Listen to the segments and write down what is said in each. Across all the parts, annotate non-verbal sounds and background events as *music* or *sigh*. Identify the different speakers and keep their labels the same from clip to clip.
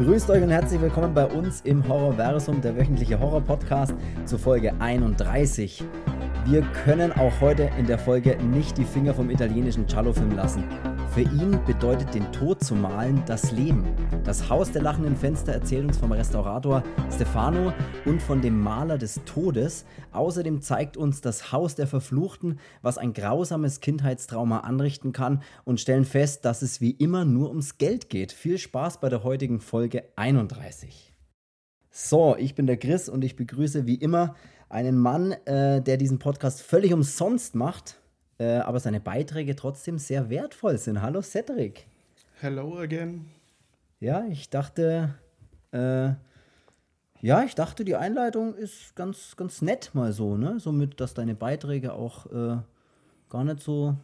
Speaker 1: Grüßt euch und herzlich willkommen bei uns im Horrorversum, der wöchentliche Horror-Podcast zur Folge 31. Wir können auch heute in der Folge nicht die Finger vom italienischen Giallo-Film lassen. Für ihn bedeutet den Tod zu malen das Leben. Das Haus der lachenden Fenster erzählt uns vom Restaurator Stefano und von dem Maler des Todes. Außerdem zeigt uns das Haus der Verfluchten, was ein grausames Kindheitstrauma anrichten kann und stellen fest, dass es wie immer nur ums Geld geht. Viel Spaß bei der heutigen Folge 31. So, ich bin der Chris und ich begrüße wie immer einen Mann, äh, der diesen Podcast völlig umsonst macht äh, aber seine Beiträge trotzdem sehr wertvoll sind. Hallo Cedric.
Speaker 2: Hello again.
Speaker 1: Ja, ich dachte, äh, ja, ich dachte, die Einleitung ist ganz, ganz nett mal so, ne? Somit, dass deine Beiträge auch äh, gar nicht so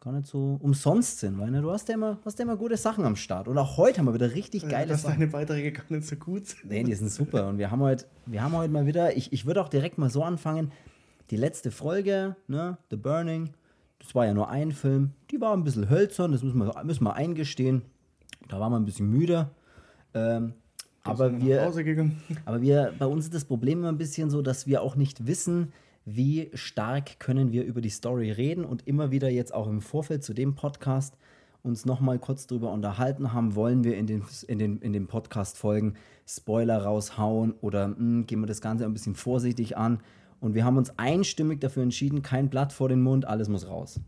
Speaker 1: gar nicht so umsonst sind, weil ne, du hast ja, immer, hast ja immer gute Sachen am Start. Und auch heute haben wir wieder richtig geile
Speaker 2: dass Sachen. Dass deine Beiträge gar nicht so gut sind.
Speaker 1: Nee, die sind super. Und wir haben heute, wir haben heute mal wieder, ich, ich würde auch direkt mal so anfangen, die letzte Folge, ne, The Burning, das war ja nur ein Film, die war ein bisschen hölzern, das müssen wir, müssen wir eingestehen. Da waren wir ein bisschen müde. Ähm, aber wir, *laughs* aber wir, bei uns ist das Problem immer ein bisschen so, dass wir auch nicht wissen, wie stark können wir über die Story reden und immer wieder jetzt auch im Vorfeld zu dem Podcast uns nochmal kurz drüber unterhalten haben, wollen wir in den, in den, in den Podcast-Folgen Spoiler raushauen oder mh, hm, gehen wir das Ganze ein bisschen vorsichtig an und wir haben uns einstimmig dafür entschieden, kein Blatt vor den Mund, alles muss raus.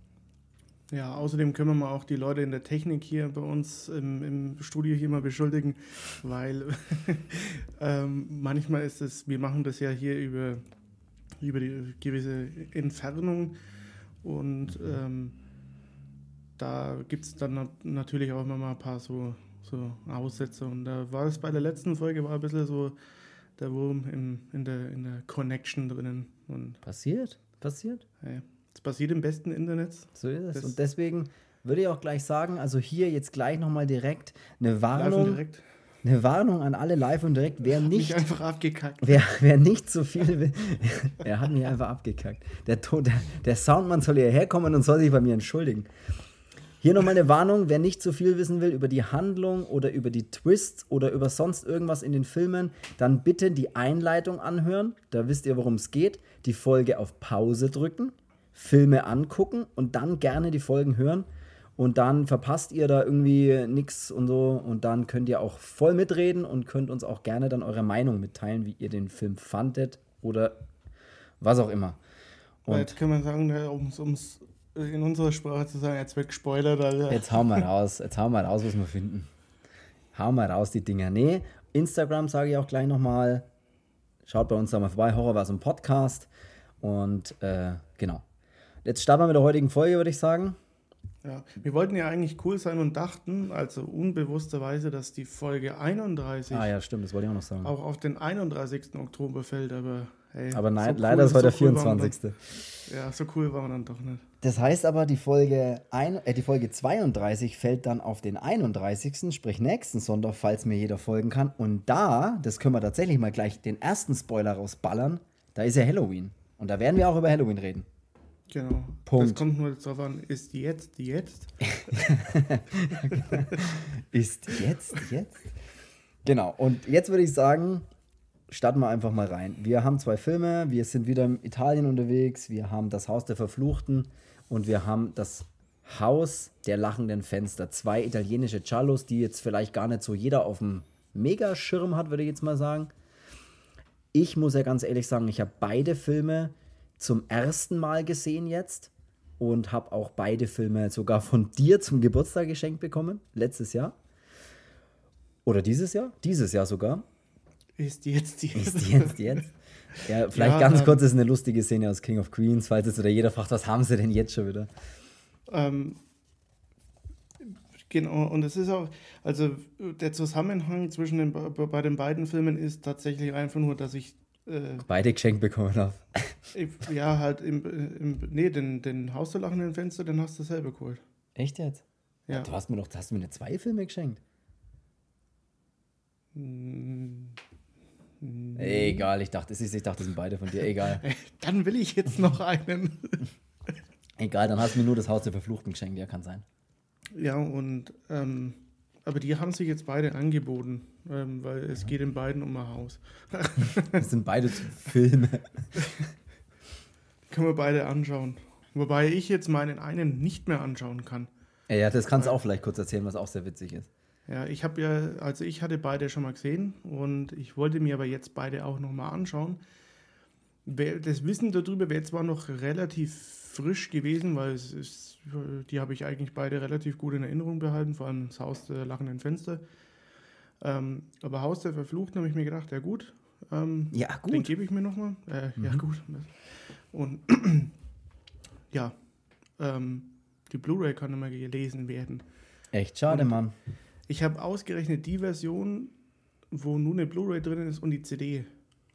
Speaker 2: Ja, außerdem können wir mal auch die Leute in der Technik hier bei uns im, im Studio hier mal beschuldigen, weil *laughs* ähm, manchmal ist es, wir machen das ja hier über, über die gewisse Entfernung und ähm, da gibt es dann natürlich auch immer mal ein paar so, so Aussätze und da war es bei der letzten Folge war ein bisschen so, der Wurm in, in, der, in der Connection drinnen. Und
Speaker 1: passiert, passiert.
Speaker 2: Ja, das passiert im besten Internet.
Speaker 1: So ist es. Das und deswegen würde ich auch gleich sagen, also hier jetzt gleich nochmal direkt eine Warnung. Direkt. Eine Warnung an alle live und direkt, wer nicht.
Speaker 2: Mich einfach abgekackt.
Speaker 1: Wer, wer nicht so viel will. *laughs* er hat mich einfach abgekackt. Der, der, der Soundmann soll hierher kommen und soll sich bei mir entschuldigen. Hier nochmal eine Warnung, wer nicht zu viel wissen will über die Handlung oder über die Twists oder über sonst irgendwas in den Filmen, dann bitte die Einleitung anhören. Da wisst ihr, worum es geht. Die Folge auf Pause drücken, Filme angucken und dann gerne die Folgen hören. Und dann verpasst ihr da irgendwie nichts und so. Und dann könnt ihr auch voll mitreden und könnt uns auch gerne dann eure Meinung mitteilen, wie ihr den Film fandet oder was auch immer.
Speaker 2: Und jetzt kann man sagen, ums, ums in unserer Sprache zu sagen, jetzt wird gespoilert. Alter.
Speaker 1: Jetzt hauen wir raus, jetzt hauen wir raus, was wir finden. Hauen wir raus, die Dinger. Nee, Instagram sage ich auch gleich nochmal. Schaut bei uns da mal vorbei, Horrorversum Podcast. Und äh, genau. Jetzt starten wir mit der heutigen Folge, würde ich sagen.
Speaker 2: Ja, wir wollten ja eigentlich cool sein und dachten, also unbewussterweise, dass die Folge 31
Speaker 1: ah, ja, stimmt, das wollte ich auch noch sagen.
Speaker 2: auch auf den 31. Oktober fällt, aber
Speaker 1: hey. Aber nein, so leider cool, ist heute so der 24. Cool
Speaker 2: ja, so cool war man dann doch nicht.
Speaker 1: Das heißt aber, die Folge, ein, äh, die Folge 32 fällt dann auf den 31., sprich nächsten Sonntag, falls mir jeder folgen kann. Und da, das können wir tatsächlich mal gleich den ersten Spoiler rausballern, da ist ja Halloween. Und da werden wir auch über Halloween reden.
Speaker 2: Genau. Punkt. Das kommt nur darauf an, ist jetzt jetzt? *laughs*
Speaker 1: ist jetzt jetzt? Genau. Und jetzt würde ich sagen, starten wir einfach mal rein. Wir haben zwei Filme, wir sind wieder in Italien unterwegs, wir haben das Haus der Verfluchten und wir haben das Haus der lachenden Fenster. Zwei italienische Giallos, die jetzt vielleicht gar nicht so jeder auf dem Megaschirm hat, würde ich jetzt mal sagen. Ich muss ja ganz ehrlich sagen, ich habe beide Filme zum ersten Mal gesehen jetzt und habe auch beide Filme sogar von dir zum Geburtstag geschenkt bekommen, letztes Jahr. Oder dieses Jahr? Dieses Jahr sogar.
Speaker 2: Ist jetzt jetzt.
Speaker 1: Ist jetzt jetzt. Ja, *laughs* vielleicht ja, ganz ähm, kurz, das ist eine lustige Szene aus King of Queens, falls jetzt oder jeder fragt, was haben sie denn jetzt schon wieder?
Speaker 2: Ähm, genau, und es ist auch, also der Zusammenhang zwischen den, bei den beiden Filmen ist tatsächlich einfach nur, dass ich
Speaker 1: äh, beide geschenkt bekommen habe.
Speaker 2: ja, halt im, im nee, den, den Haus der lachenden Fenster, den hast du selber geholt.
Speaker 1: Echt jetzt? Ja. Du hast mir doch, hast du mir zwei Filme geschenkt.
Speaker 2: Hm.
Speaker 1: Egal, ich dachte, ich dachte, das sind beide von dir. Egal. *laughs*
Speaker 2: Dann will ich jetzt noch einen. *laughs*
Speaker 1: Egal, dann hast du mir nur das Haus der Verfluchten geschenkt, ja, kann sein.
Speaker 2: Ja, und ähm, Aber die haben sich jetzt beide angeboten, ähm, weil es geht in beiden um ein Haus. *laughs*
Speaker 1: Das sind beide Filme.
Speaker 2: Können wir beide anschauen. Wobei ich jetzt meinen einen nicht mehr anschauen kann.
Speaker 1: Ja, das kannst du auch vielleicht kurz erzählen, was auch sehr witzig ist.
Speaker 2: Ja, ich habe ja, also ich hatte beide schon mal gesehen und ich wollte mir aber jetzt beide auch nochmal anschauen. Das Wissen darüber wäre zwar noch relativ frisch gewesen, weil es ist, die habe ich eigentlich beide relativ gut in Erinnerung behalten, vor allem das Haus der lachenden Fenster. Ähm, aber Haus der Verfluchten habe ich mir gedacht, ja gut, ähm,
Speaker 1: Ja,
Speaker 2: den
Speaker 1: gut.
Speaker 2: gebe ich mir nochmal. Äh, Ja,
Speaker 1: Mhm.
Speaker 2: gut. Und *clears throat* ja, ähm, die Blu-ray kann immer gelesen werden.
Speaker 1: Echt schade,
Speaker 2: Und-
Speaker 1: Mann.
Speaker 2: Ich habe ausgerechnet die Version, wo nur eine Blu-ray drin ist und die CD.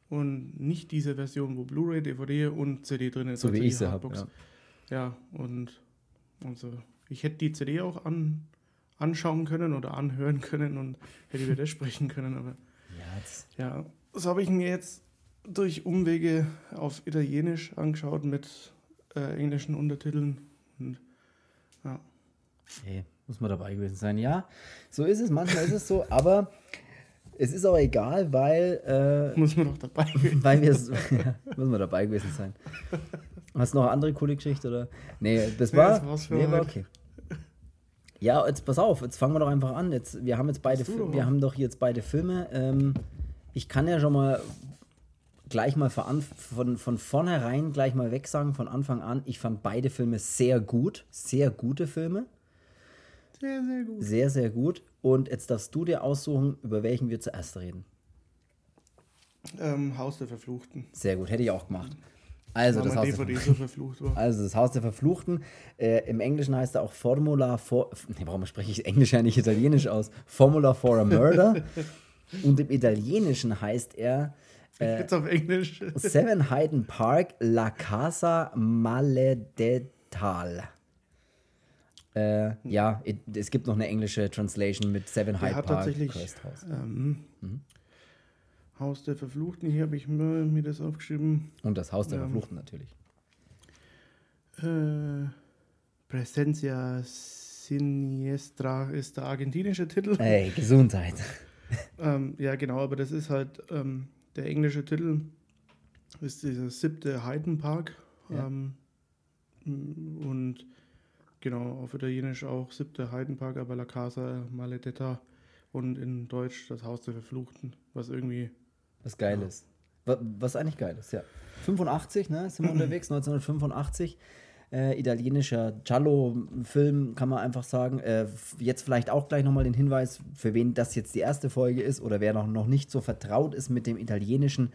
Speaker 2: Und nicht diese Version, wo Blu-ray, DVD und CD drin ist.
Speaker 1: So wie
Speaker 2: also
Speaker 1: ich
Speaker 2: die
Speaker 1: sie habe. Ja.
Speaker 2: Ja, und also ich hätte die CD auch an, anschauen können oder anhören können und hätte über das sprechen können. Aber
Speaker 1: Ja, jetzt,
Speaker 2: ja, das habe ich mir jetzt durch Umwege auf Italienisch angeschaut mit äh, englischen Untertiteln. Und ja,
Speaker 1: hey, muss man dabei gewesen sein. Ja, so ist es. Manchmal ist es so, aber es ist auch egal, weil, äh,
Speaker 2: muss man doch dabei *laughs*
Speaker 1: weil wir es. *laughs* ja, muss man dabei gewesen sein. Hast du noch eine andere coole Geschichte? Oder? Nee, das
Speaker 2: Nee,
Speaker 1: war.
Speaker 2: das war's für
Speaker 1: nee, war okay. Ja, jetzt pass auf, jetzt fangen wir doch einfach an. Jetzt, wir haben jetzt beide, wir haben doch jetzt beide Filme. Ähm, ich kann ja schon mal gleich mal von, von, von vornherein gleich mal weg sagen, von Anfang an, ich fand beide Filme sehr gut, sehr gute Filme,
Speaker 2: Sehr, sehr gut.
Speaker 1: sehr, sehr gut. Und jetzt darfst du dir aussuchen, über welchen wir zuerst reden.
Speaker 2: Ähm, Haus der Verfluchten.
Speaker 1: Sehr gut, hätte ich auch gemacht. Also, das Haus der
Speaker 2: DVD so verflucht war. *laughs*
Speaker 1: Also das Haus der Verfluchten. Äh, Im Englischen heißt er auch Formula for. Nee, warum spreche ich Englisch ja nicht Italienisch aus? Formula for a Murder. *laughs* Und im Italienischen heißt er äh,
Speaker 2: Jetzt auf Englisch.
Speaker 1: Seven Hayden Park La Casa Maledetal. Äh, ja, it, es gibt noch eine englische Translation mit Seven
Speaker 2: hat
Speaker 1: Park
Speaker 2: tatsächlich
Speaker 1: House.
Speaker 2: ähm, Haus der Verfluchten. Hier habe ich mir, mir das aufgeschrieben.
Speaker 1: Und das Haus der
Speaker 2: ähm,
Speaker 1: Verfluchten natürlich.
Speaker 2: Äh, Presencia Siniestra ist der argentinische Titel.
Speaker 1: Ey, Gesundheit. *laughs*
Speaker 2: Ähm, ja, genau, aber das ist halt ähm, der englische Titel. Ist dieser siebte Heidenpark.
Speaker 1: Ja.
Speaker 2: Ähm, und genau, auf Italienisch auch siebte Heidenpark, aber La Casa Maledetta. Und in Deutsch das Haus der Verfluchten, was irgendwie.
Speaker 1: Was geil ist. Wa- Was eigentlich geil ist, ja. 85, ne, sind wir *clears throat* unterwegs, 1985. Äh, italienischer Giallo-Film, kann man einfach sagen. Äh, jetzt vielleicht auch gleich nochmal den Hinweis, für wen das jetzt die erste Folge ist oder wer noch, noch nicht so vertraut ist mit dem italienischen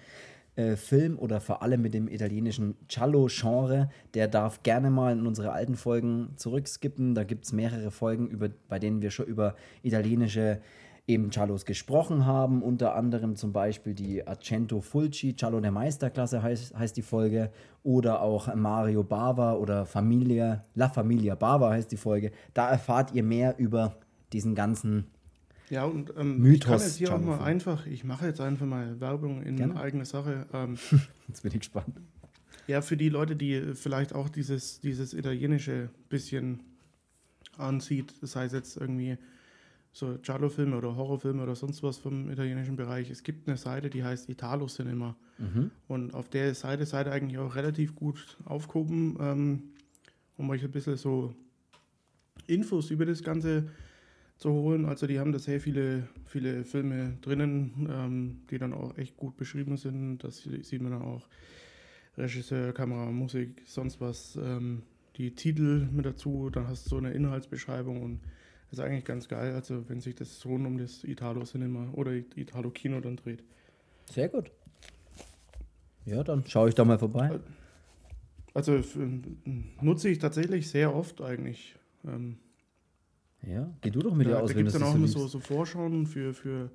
Speaker 1: äh, Film oder vor allem mit dem italienischen Giallo-Genre, der darf gerne mal in unsere alten Folgen zurückskippen. Da gibt es mehrere Folgen, über, bei denen wir schon über italienische eben Giallos gesprochen haben, unter anderem zum Beispiel die Argento Fulci, Giallo der Meisterklasse heißt, heißt die Folge, oder auch Mario Bava oder Familia, La Familia Bava heißt die Folge. Da erfahrt ihr mehr über diesen ganzen,
Speaker 2: Ja, und ähm,
Speaker 1: Mythos
Speaker 2: ich kann jetzt hier auch mal einfach, ich mache jetzt einfach mal Werbung in
Speaker 1: Gerne.
Speaker 2: eigener Sache. Ähm, *laughs*
Speaker 1: jetzt bin ich gespannt.
Speaker 2: Ja, für die Leute, die vielleicht auch dieses, dieses italienische bisschen ansieht, das heißt jetzt irgendwie so Giallo-Filme oder Horrorfilme oder sonst was vom italienischen Bereich. Es gibt eine Seite, die heißt Italo Cinema.
Speaker 1: Mhm.
Speaker 2: Und auf der Seite seid ihr eigentlich auch relativ gut aufgehoben, ähm, um euch ein bisschen so Infos über das Ganze zu holen. Also die haben da sehr viele, viele Filme drinnen, ähm, die dann auch echt gut beschrieben sind. Das sieht man dann auch Regisseur, Kamera, Musik, sonst was. Ähm, die Titel mit dazu, dann hast du so eine Inhaltsbeschreibung und das ist eigentlich ganz geil, also wenn sich das rund um das Italo-Cinema oder Italo-Kino dann dreht.
Speaker 1: Sehr gut. Ja, dann schaue ich da mal vorbei.
Speaker 2: Also f- nutze ich tatsächlich sehr oft eigentlich. Ähm,
Speaker 1: Ja, geh du doch mit dir
Speaker 2: da
Speaker 1: aus,
Speaker 2: da
Speaker 1: wenn
Speaker 2: gibt
Speaker 1: du
Speaker 2: es
Speaker 1: es
Speaker 2: dann
Speaker 1: so
Speaker 2: auch immer
Speaker 1: liebst.
Speaker 2: so, so Vorschauen für, für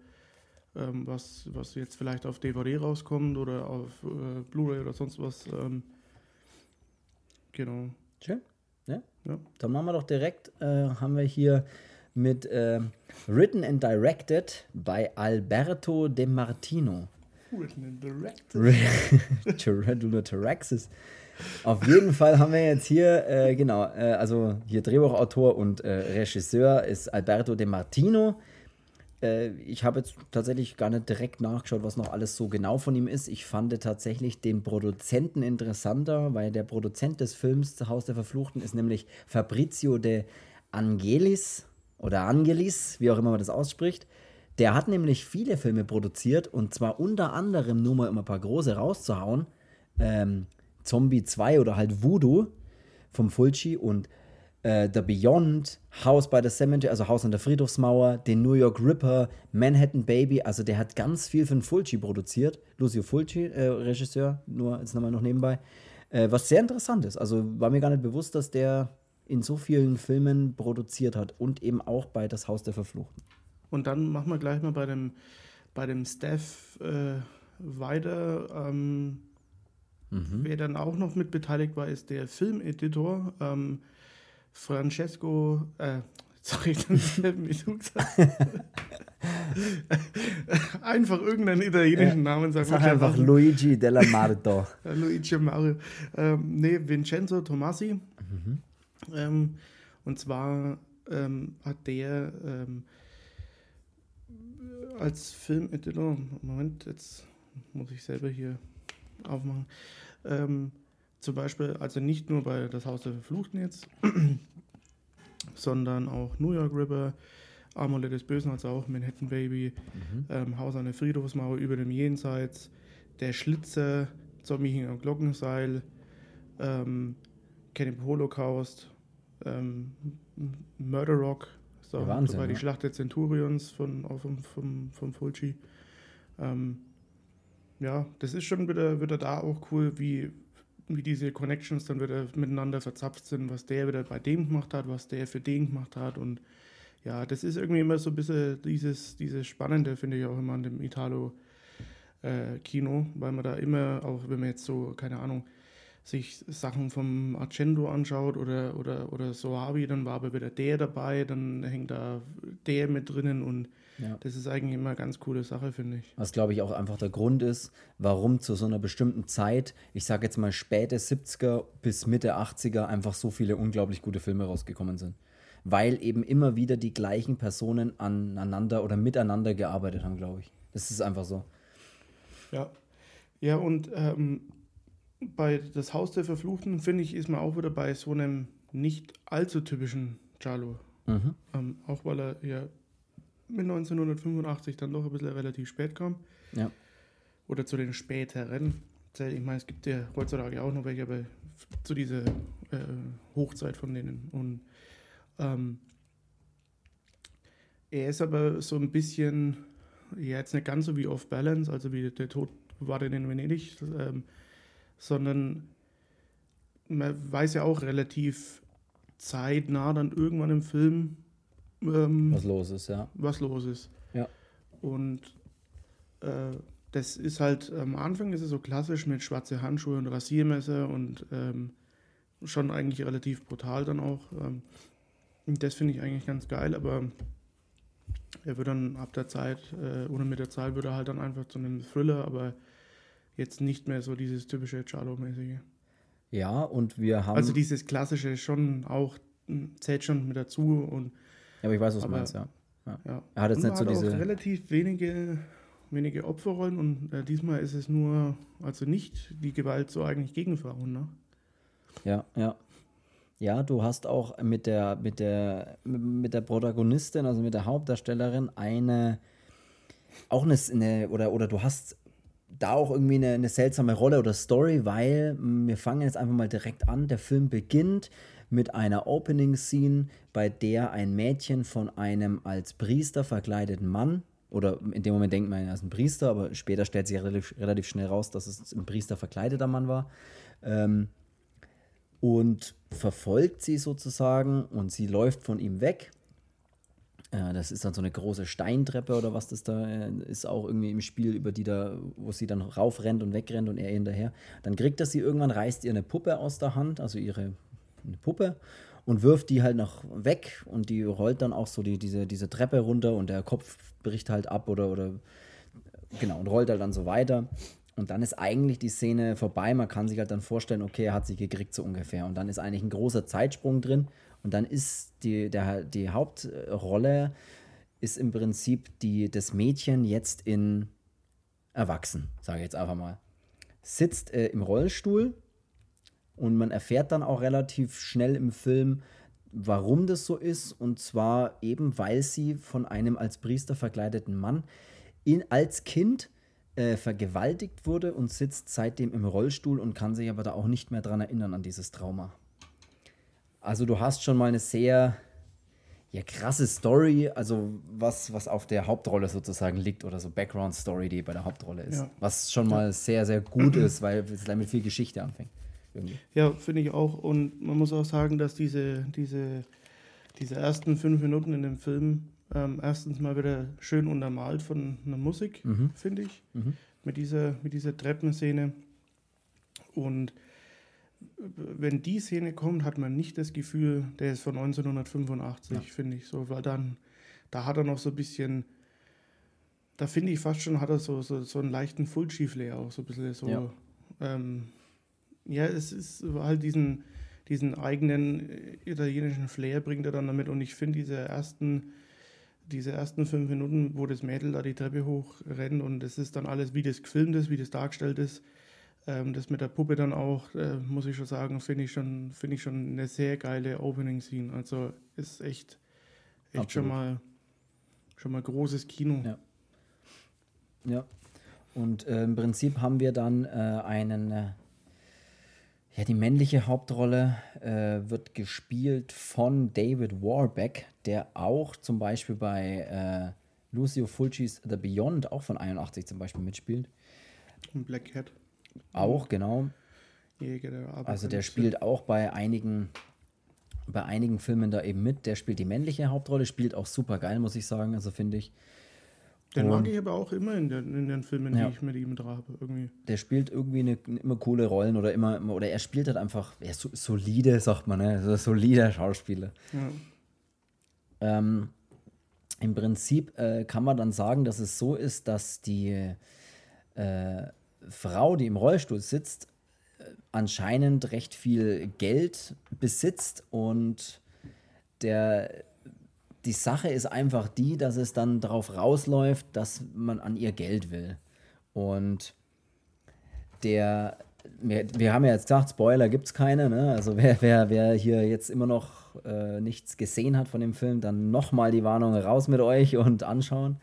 Speaker 2: ähm, was, was jetzt vielleicht auf DVD rauskommt oder auf äh, Blu-ray oder sonst was. Ähm, genau.
Speaker 1: Schön. Ja.
Speaker 2: Ja.
Speaker 1: Dann machen wir doch direkt, äh, haben wir hier mit äh, Written and Directed bei Alberto De Martino. Gerardo *laughs* Taraxis. Auf jeden Fall haben wir jetzt hier, äh, genau, äh, also hier Drehbuchautor und äh, Regisseur ist Alberto De Martino. äh, ich habe jetzt tatsächlich gar nicht direkt nachgeschaut, was noch alles so genau von ihm ist. Ich fand tatsächlich den Produzenten interessanter, weil der Produzent des Films Haus der Verfluchten ist nämlich Fabrizio de Angelis oder Angelis, wie auch immer man das ausspricht. Der hat nämlich viele Filme produziert und zwar unter anderem, nur mal um ein paar große rauszuhauen, ähm, Zombie 2 oder halt Voodoo vom Fulci und äh, The Beyond, House by the Cemetery, also Haus an der Friedhofsmauer, den New York Ripper, Manhattan Baby, also der hat ganz viel den Fulci produziert. Lucio Fulci, äh, Regisseur, nur jetzt nochmal noch nebenbei. Äh, was sehr interessant ist. Also war mir gar nicht bewusst, dass der in so vielen Filmen produziert hat und eben auch bei Das Haus der Verfluchten.
Speaker 2: Und dann machen wir gleich mal bei dem, bei dem Staff äh, weiter. Ähm, mhm. Wer dann auch noch mit beteiligt war, ist der Filmeditor ähm, Francesco. Äh, *laughs* sorry, *laughs* dann *laughs* Einfach irgendeinen italienischen ja, Namen
Speaker 1: sagen. Sag einfach Luigi della Mardo.
Speaker 2: Luigi Mario. Ähm, nee, Vincenzo Tomasi. Mhm. Ähm, und zwar ähm, hat der ähm, als Filmeditor, Moment, jetzt muss ich selber hier aufmachen, ähm, zum Beispiel, also nicht nur bei Das Haus der Verfluchten jetzt, *clears throat* sondern auch New York River, Amulett des Bösen, also auch Manhattan Baby, mhm. ähm, Haus an der Friedhofsmauer über dem Jenseits, Der Schlitzer, Zombie am Glockenseil, ähm, Cannibal Holocaust, ähm, Murder Rock, so, Wahnsinn, war die ja. Schlacht der Centurions von, vom, vom, vom Fulci. Ähm, ja, das ist schon wieder, wieder da auch cool, wie, wie diese Connections dann wieder miteinander verzapft sind, was der wieder bei dem gemacht hat, was der für den gemacht hat. Und ja, das ist irgendwie immer so ein bisschen dieses, dieses Spannende, finde ich auch immer an dem Italo-Kino, äh, weil man da immer, auch wenn man jetzt so, keine Ahnung, sich Sachen vom Argento anschaut oder, oder, oder Soavi, dann war aber wieder der dabei, dann hängt da der mit drinnen und ja. das ist eigentlich immer eine ganz coole Sache, finde ich.
Speaker 1: Was, glaube ich, auch einfach der Grund ist, warum zu so einer bestimmten Zeit, ich sage jetzt mal späte 70er bis Mitte 80er, einfach so viele unglaublich gute Filme rausgekommen sind. Weil eben immer wieder die gleichen Personen aneinander oder miteinander gearbeitet haben, glaube ich. Das ist einfach so.
Speaker 2: Ja. Ja, und ähm, bei Das Haus der Verfluchten, finde ich, ist man auch wieder bei so einem nicht allzu typischen Charlo. Mhm. Ähm, auch weil er ja mit 1985 dann doch ein bisschen relativ spät kam.
Speaker 1: Ja.
Speaker 2: Oder zu den späteren. Ich meine, es gibt ja heutzutage auch noch welche, aber zu dieser äh, Hochzeit von denen. Und ähm, er ist aber so ein bisschen, ja, jetzt nicht ganz so wie Off Balance, also wie der Tod war denn in Venedig. Ähm, sondern man weiß ja auch relativ zeitnah dann irgendwann im Film,
Speaker 1: ähm, was los ist, ja.
Speaker 2: Was los ist.
Speaker 1: Ja.
Speaker 2: Und äh, das ist halt, am Anfang ist es so klassisch mit schwarze Handschuhe und Rasiermesser und ähm, schon eigentlich relativ brutal dann auch. Ähm, das finde ich eigentlich ganz geil, aber er wird dann ab der Zeit, äh, oder mit der Zeit wird er halt dann einfach zu einem Thriller, aber jetzt nicht mehr so dieses typische Charlo-mäßige.
Speaker 1: Ja, und wir haben.
Speaker 2: Also dieses klassische schon auch, hm, zählt schon mit dazu. Und,
Speaker 1: aber ich weiß, was du meinst, ja.
Speaker 2: ja. ja. Er hat jetzt und nicht so diese. Relativ wenige, wenige Opferrollen und äh, diesmal ist es nur, also nicht die Gewalt so eigentlich gegen Frauen, ne?
Speaker 1: Ja, ja. Ja, du hast auch mit der, mit der, mit der Protagonistin, also mit der Hauptdarstellerin, eine, auch eine, eine oder, oder du hast da auch irgendwie eine, eine, seltsame Rolle oder Story, weil mm, wir fangen jetzt einfach mal direkt an. Der Film beginnt mit einer Opening-Scene, bei der ein Mädchen von einem als Priester verkleideten Mann, oder in dem Moment denkt man, er ist ein Priester, aber später stellt sich relativ, relativ schnell raus, dass es ein Priester verkleideter Mann war, ähm, und verfolgt sie sozusagen und sie läuft von ihm weg äh, das ist dann so eine große Steintreppe oder was das da äh, ist, auch irgendwie im Spiel, über die da, wo sie dann raufrennt und wegrennt und er hinterher. Dann kriegt er sie irgendwann, reißt ihr eine Puppe aus der Hand, also ihre eine Puppe, und wirft die halt noch weg und die rollt dann auch so die, diese, diese Treppe runter und der Kopf bricht halt ab oder, oder genau und rollt halt dann so weiter. Und dann ist eigentlich die Szene vorbei. Man kann sich halt dann vorstellen, okay, er hat sie gekriegt so ungefähr. Und dann ist eigentlich ein großer Zeitsprung drin und dann ist die, der, die Hauptrolle ist im Prinzip die, das Mädchen jetzt in erwachsen, sage ich jetzt einfach mal. Sitzt äh, im Rollstuhl und man erfährt dann auch relativ schnell im Film, warum das so ist. Und zwar eben, weil sie von einem als Priester verkleideten Mann in, als Kind äh, vergewaltigt wurde und sitzt seitdem im Rollstuhl und kann sich aber da auch nicht mehr dran erinnern an dieses Trauma. Also du hast schon mal eine sehr ja, krasse Story, also was, was auf der Hauptrolle sozusagen liegt oder so Background-Story, die bei der Hauptrolle ist. Ja. Was schon mal sehr, sehr gut ist, weil es mit viel Geschichte anfängt.
Speaker 2: Irgendwie. Ja, finde ich auch. Und man muss auch sagen, dass diese, diese, diese ersten fünf Minuten in dem Film ähm, erstens mal wieder schön untermalt von einer Musik, mhm. finde ich, mhm. mit, dieser, mit dieser Treppenszene. Und wenn die Szene kommt, hat man nicht das Gefühl, der ist von 1985, ja. finde ich so, weil dann, da hat er noch so ein bisschen, da finde ich fast schon, hat er so, so, so einen leichten Fulci-Flair auch, so ein bisschen so, ja, ähm, ja es ist halt diesen, diesen eigenen äh, italienischen Flair bringt er dann damit und ich finde diese ersten, diese ersten fünf Minuten, wo das Mädel da die Treppe hoch rennt und es ist dann alles, wie das gefilmt ist, wie das dargestellt ist, ähm, das mit der Puppe dann auch, äh, muss ich schon sagen, finde ich, schon, find ich schon eine sehr geile Opening-Scene. Also ist echt, echt schon mal, schon mal großes Kino.
Speaker 1: Ja. Ja. Und äh, im Prinzip haben wir dann äh, einen, äh, ja, die männliche Hauptrolle äh, wird gespielt von David Warbeck, der auch zum Beispiel bei äh, Lucio Fulcis The Beyond, auch von 81 zum Beispiel mitspielt.
Speaker 2: Und Black Cat.
Speaker 1: Auch, genau. Jäger der also der spielt auch bei einigen, bei einigen Filmen da eben mit. Der spielt die männliche Hauptrolle, spielt auch super geil, muss ich sagen, also finde ich.
Speaker 2: Den mag ich aber auch immer in den, in den Filmen, ja. die ich mit ihm habe, irgendwie.
Speaker 1: Der spielt irgendwie eine, immer coole Rollen oder immer, oder er spielt halt einfach, er ist so, solide, sagt man, ne? So solider Schauspieler. Ja. Ähm, Im Prinzip äh, kann man dann sagen, dass es so ist, dass die äh, Frau, die im Rollstuhl sitzt, äh, anscheinend recht viel Geld besitzt und der, die Sache ist einfach die, dass es dann darauf rausläuft, dass man an ihr Geld will. Und der, wir, wir haben ja jetzt gesagt, Spoiler gibt es keine, ne? also wer, wer, wer hier jetzt immer noch äh, nichts gesehen hat von dem Film, dann nochmal die Warnung raus mit euch und anschauen.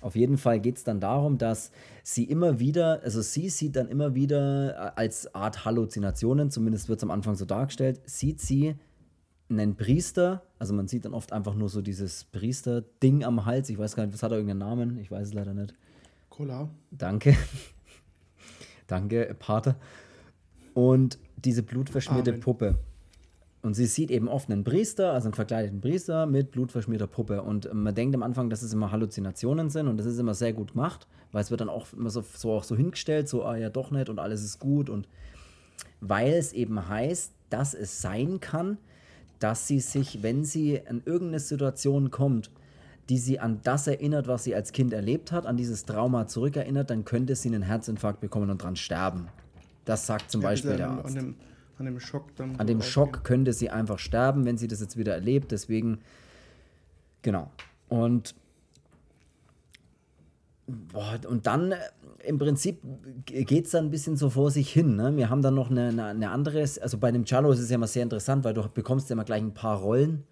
Speaker 1: Auf jeden Fall geht es dann darum, dass sie immer wieder, also sie sieht dann immer wieder äh, als Art Halluzinationen, zumindest wird es am Anfang so dargestellt, sieht sie einen Priester, also man sieht dann oft einfach nur so dieses Priester-Ding am Hals, ich weiß gar nicht, was hat er irgendeinen Namen? Ich weiß es leider nicht.
Speaker 2: Cola.
Speaker 1: Danke. *laughs* Danke, Pater. Und diese blutverschmierte Amen. Puppe. Und sie sieht eben oft einen Priester, also einen verkleideten Priester mit blutverschmierter Puppe. Und man denkt am Anfang, dass es immer Halluzinationen sind und das ist immer sehr gut gemacht, weil es wird dann auch immer so, so auch so hingestellt, so, ah ja, doch nicht und alles ist gut. Und weil es eben heißt, dass es sein kann, dass sie sich, wenn sie in irgendeine Situation kommt, die sie an das erinnert, was sie als Kind erlebt hat, an dieses Trauma zurückerinnert, dann könnte sie einen Herzinfarkt bekommen und dran sterben. Das sagt zum ja, Beispiel der Arzt. An dem,
Speaker 2: an dem Schock dann.
Speaker 1: An dem Schock könnte sie einfach sterben, wenn sie das jetzt wieder erlebt. Deswegen, genau. Und, boah, und dann äh, im Prinzip geht es dann ein bisschen so vor sich hin. Ne? Wir haben dann noch eine, eine, eine andere, also bei dem Cello ist es ja immer sehr interessant, weil du bekommst ja immer gleich ein paar Rollen.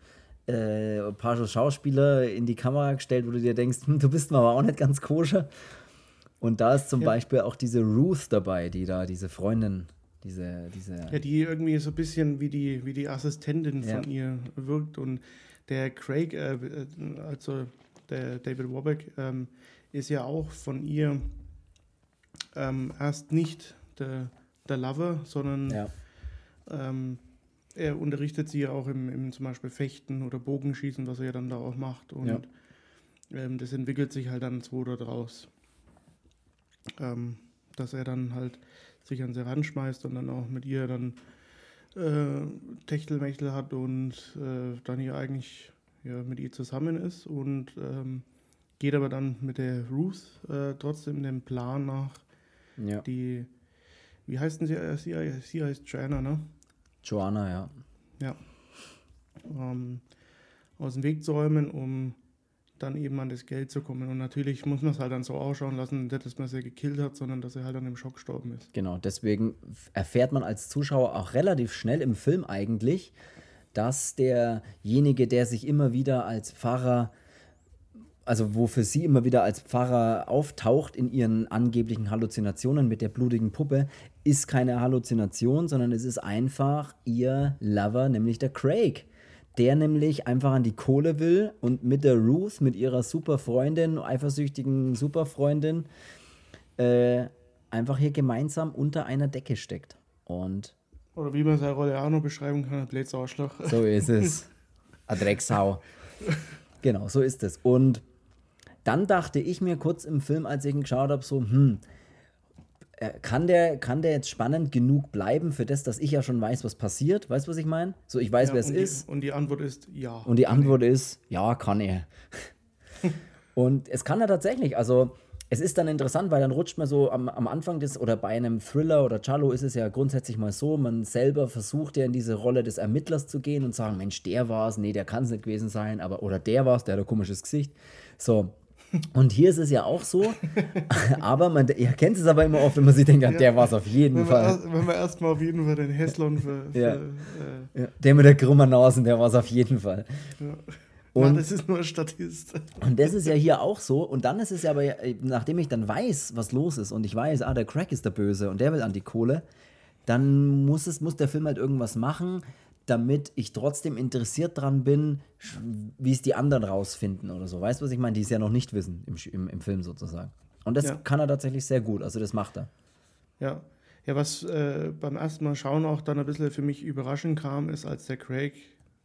Speaker 1: Äh, ein paar Schauspieler in die Kamera gestellt, wo du dir denkst, hm, du bist mal aber auch nicht ganz koscher. Und da ist zum ja. Beispiel auch diese Ruth dabei, die da, diese Freundin diese, diese
Speaker 2: ja, die irgendwie so ein bisschen wie die, wie die Assistentin ja. von ihr wirkt. Und der Craig, äh, also der David Warbeck, ähm, ist ja auch von ihr ähm, erst nicht der, der Lover, sondern ja. ähm, er unterrichtet sie ja auch im, im zum Beispiel Fechten oder Bogenschießen, was er ja dann da auch macht. Und ja. ähm, das entwickelt sich halt dann so daraus. Ähm, dass er dann halt sich an sie ranschmeißt und dann auch mit ihr dann äh, Techtelmechtel hat und äh, dann hier eigentlich ja, mit ihr zusammen ist und ähm, geht aber dann mit der Ruth äh, trotzdem dem Plan nach, ja. die, wie heißt denn sie? Äh, sie, sie heißt Joanna, ne?
Speaker 1: Joanna, ja.
Speaker 2: Ja. Ähm, aus dem Weg zu räumen, um dann eben an das Geld zu kommen. Und natürlich muss man es halt dann so ausschauen lassen, nicht, dass man sie gekillt hat, sondern dass er halt an dem Schock gestorben ist.
Speaker 1: Genau, deswegen erfährt man als Zuschauer auch relativ schnell im Film eigentlich, dass derjenige, der sich immer wieder als Pfarrer, also wo für sie immer wieder als Pfarrer auftaucht in ihren angeblichen Halluzinationen mit der blutigen Puppe, ist keine Halluzination, sondern es ist einfach ihr Lover, nämlich der Craig der nämlich einfach an die Kohle will und mit der Ruth, mit ihrer super Freundin, eifersüchtigen Superfreundin, äh, einfach hier gemeinsam unter einer Decke steckt. Und
Speaker 2: Oder wie man seine Rolle auch noch beschreiben kann, ein Arschloch.
Speaker 1: So ist es. *laughs* Ein Drecksau. genau, so ist es. Und dann dachte ich mir kurz im Film, als ich ihn geschaut habe, so, hm, äh, kann der, kann der jetzt spannend genug bleiben für das, dass ich ja schon weiß, was passiert? Weißt du, was ich meine? So, ich weiß,
Speaker 2: Ja,
Speaker 1: wer es ist.
Speaker 2: Und die Antwort ist ja.
Speaker 1: Und die Antwort ist, ja, kann er. *laughs* und es kann er tatsächlich. Also, es ist dann interessant, weil dann rutscht man so am, am Anfang des, oder bei einem Thriller oder Cello ist es ja grundsätzlich mal so, man selber versucht ja in diese Rolle des Ermittlers zu gehen und sagen, Mensch, der war es, nee, der kann es nicht gewesen sein, aber, oder der war es, der hat ein komisches Gesicht. So. Und hier ist es ja auch so, *laughs* aber man ihr kennt es aber immer oft, wenn man sich denkt, ja, der war es auf jeden
Speaker 2: wenn wir,
Speaker 1: Fall.
Speaker 2: erst, wenn wir erstmal auf jeden Fall den Häslon für. für
Speaker 1: Ja.
Speaker 2: äh,
Speaker 1: Ja, der mit der krummen Nase, der war es auf jeden Fall.
Speaker 2: ja.
Speaker 1: Und-
Speaker 2: Mann, das ist nur ein Statist.
Speaker 1: Und das ist ja hier auch so. Und dann ist es ja aber, nachdem ich dann weiß, was los ist und ich weiß, ah, der Crack ist der Böse und der will an die Kohle, dann muss, es, muss der Film halt irgendwas machen, damit ich trotzdem interessiert dran bin, wie es die anderen rausfinden oder so. Weißt du, was ich meine? Die es ja noch nicht wissen im, im, im Film sozusagen. Und das
Speaker 2: Ja.
Speaker 1: kann er tatsächlich sehr gut. Also das macht er.
Speaker 2: Ja. Ja, was äh, beim ersten Mal schauen auch dann ein bisschen für mich überraschend kam, ist, als der Craig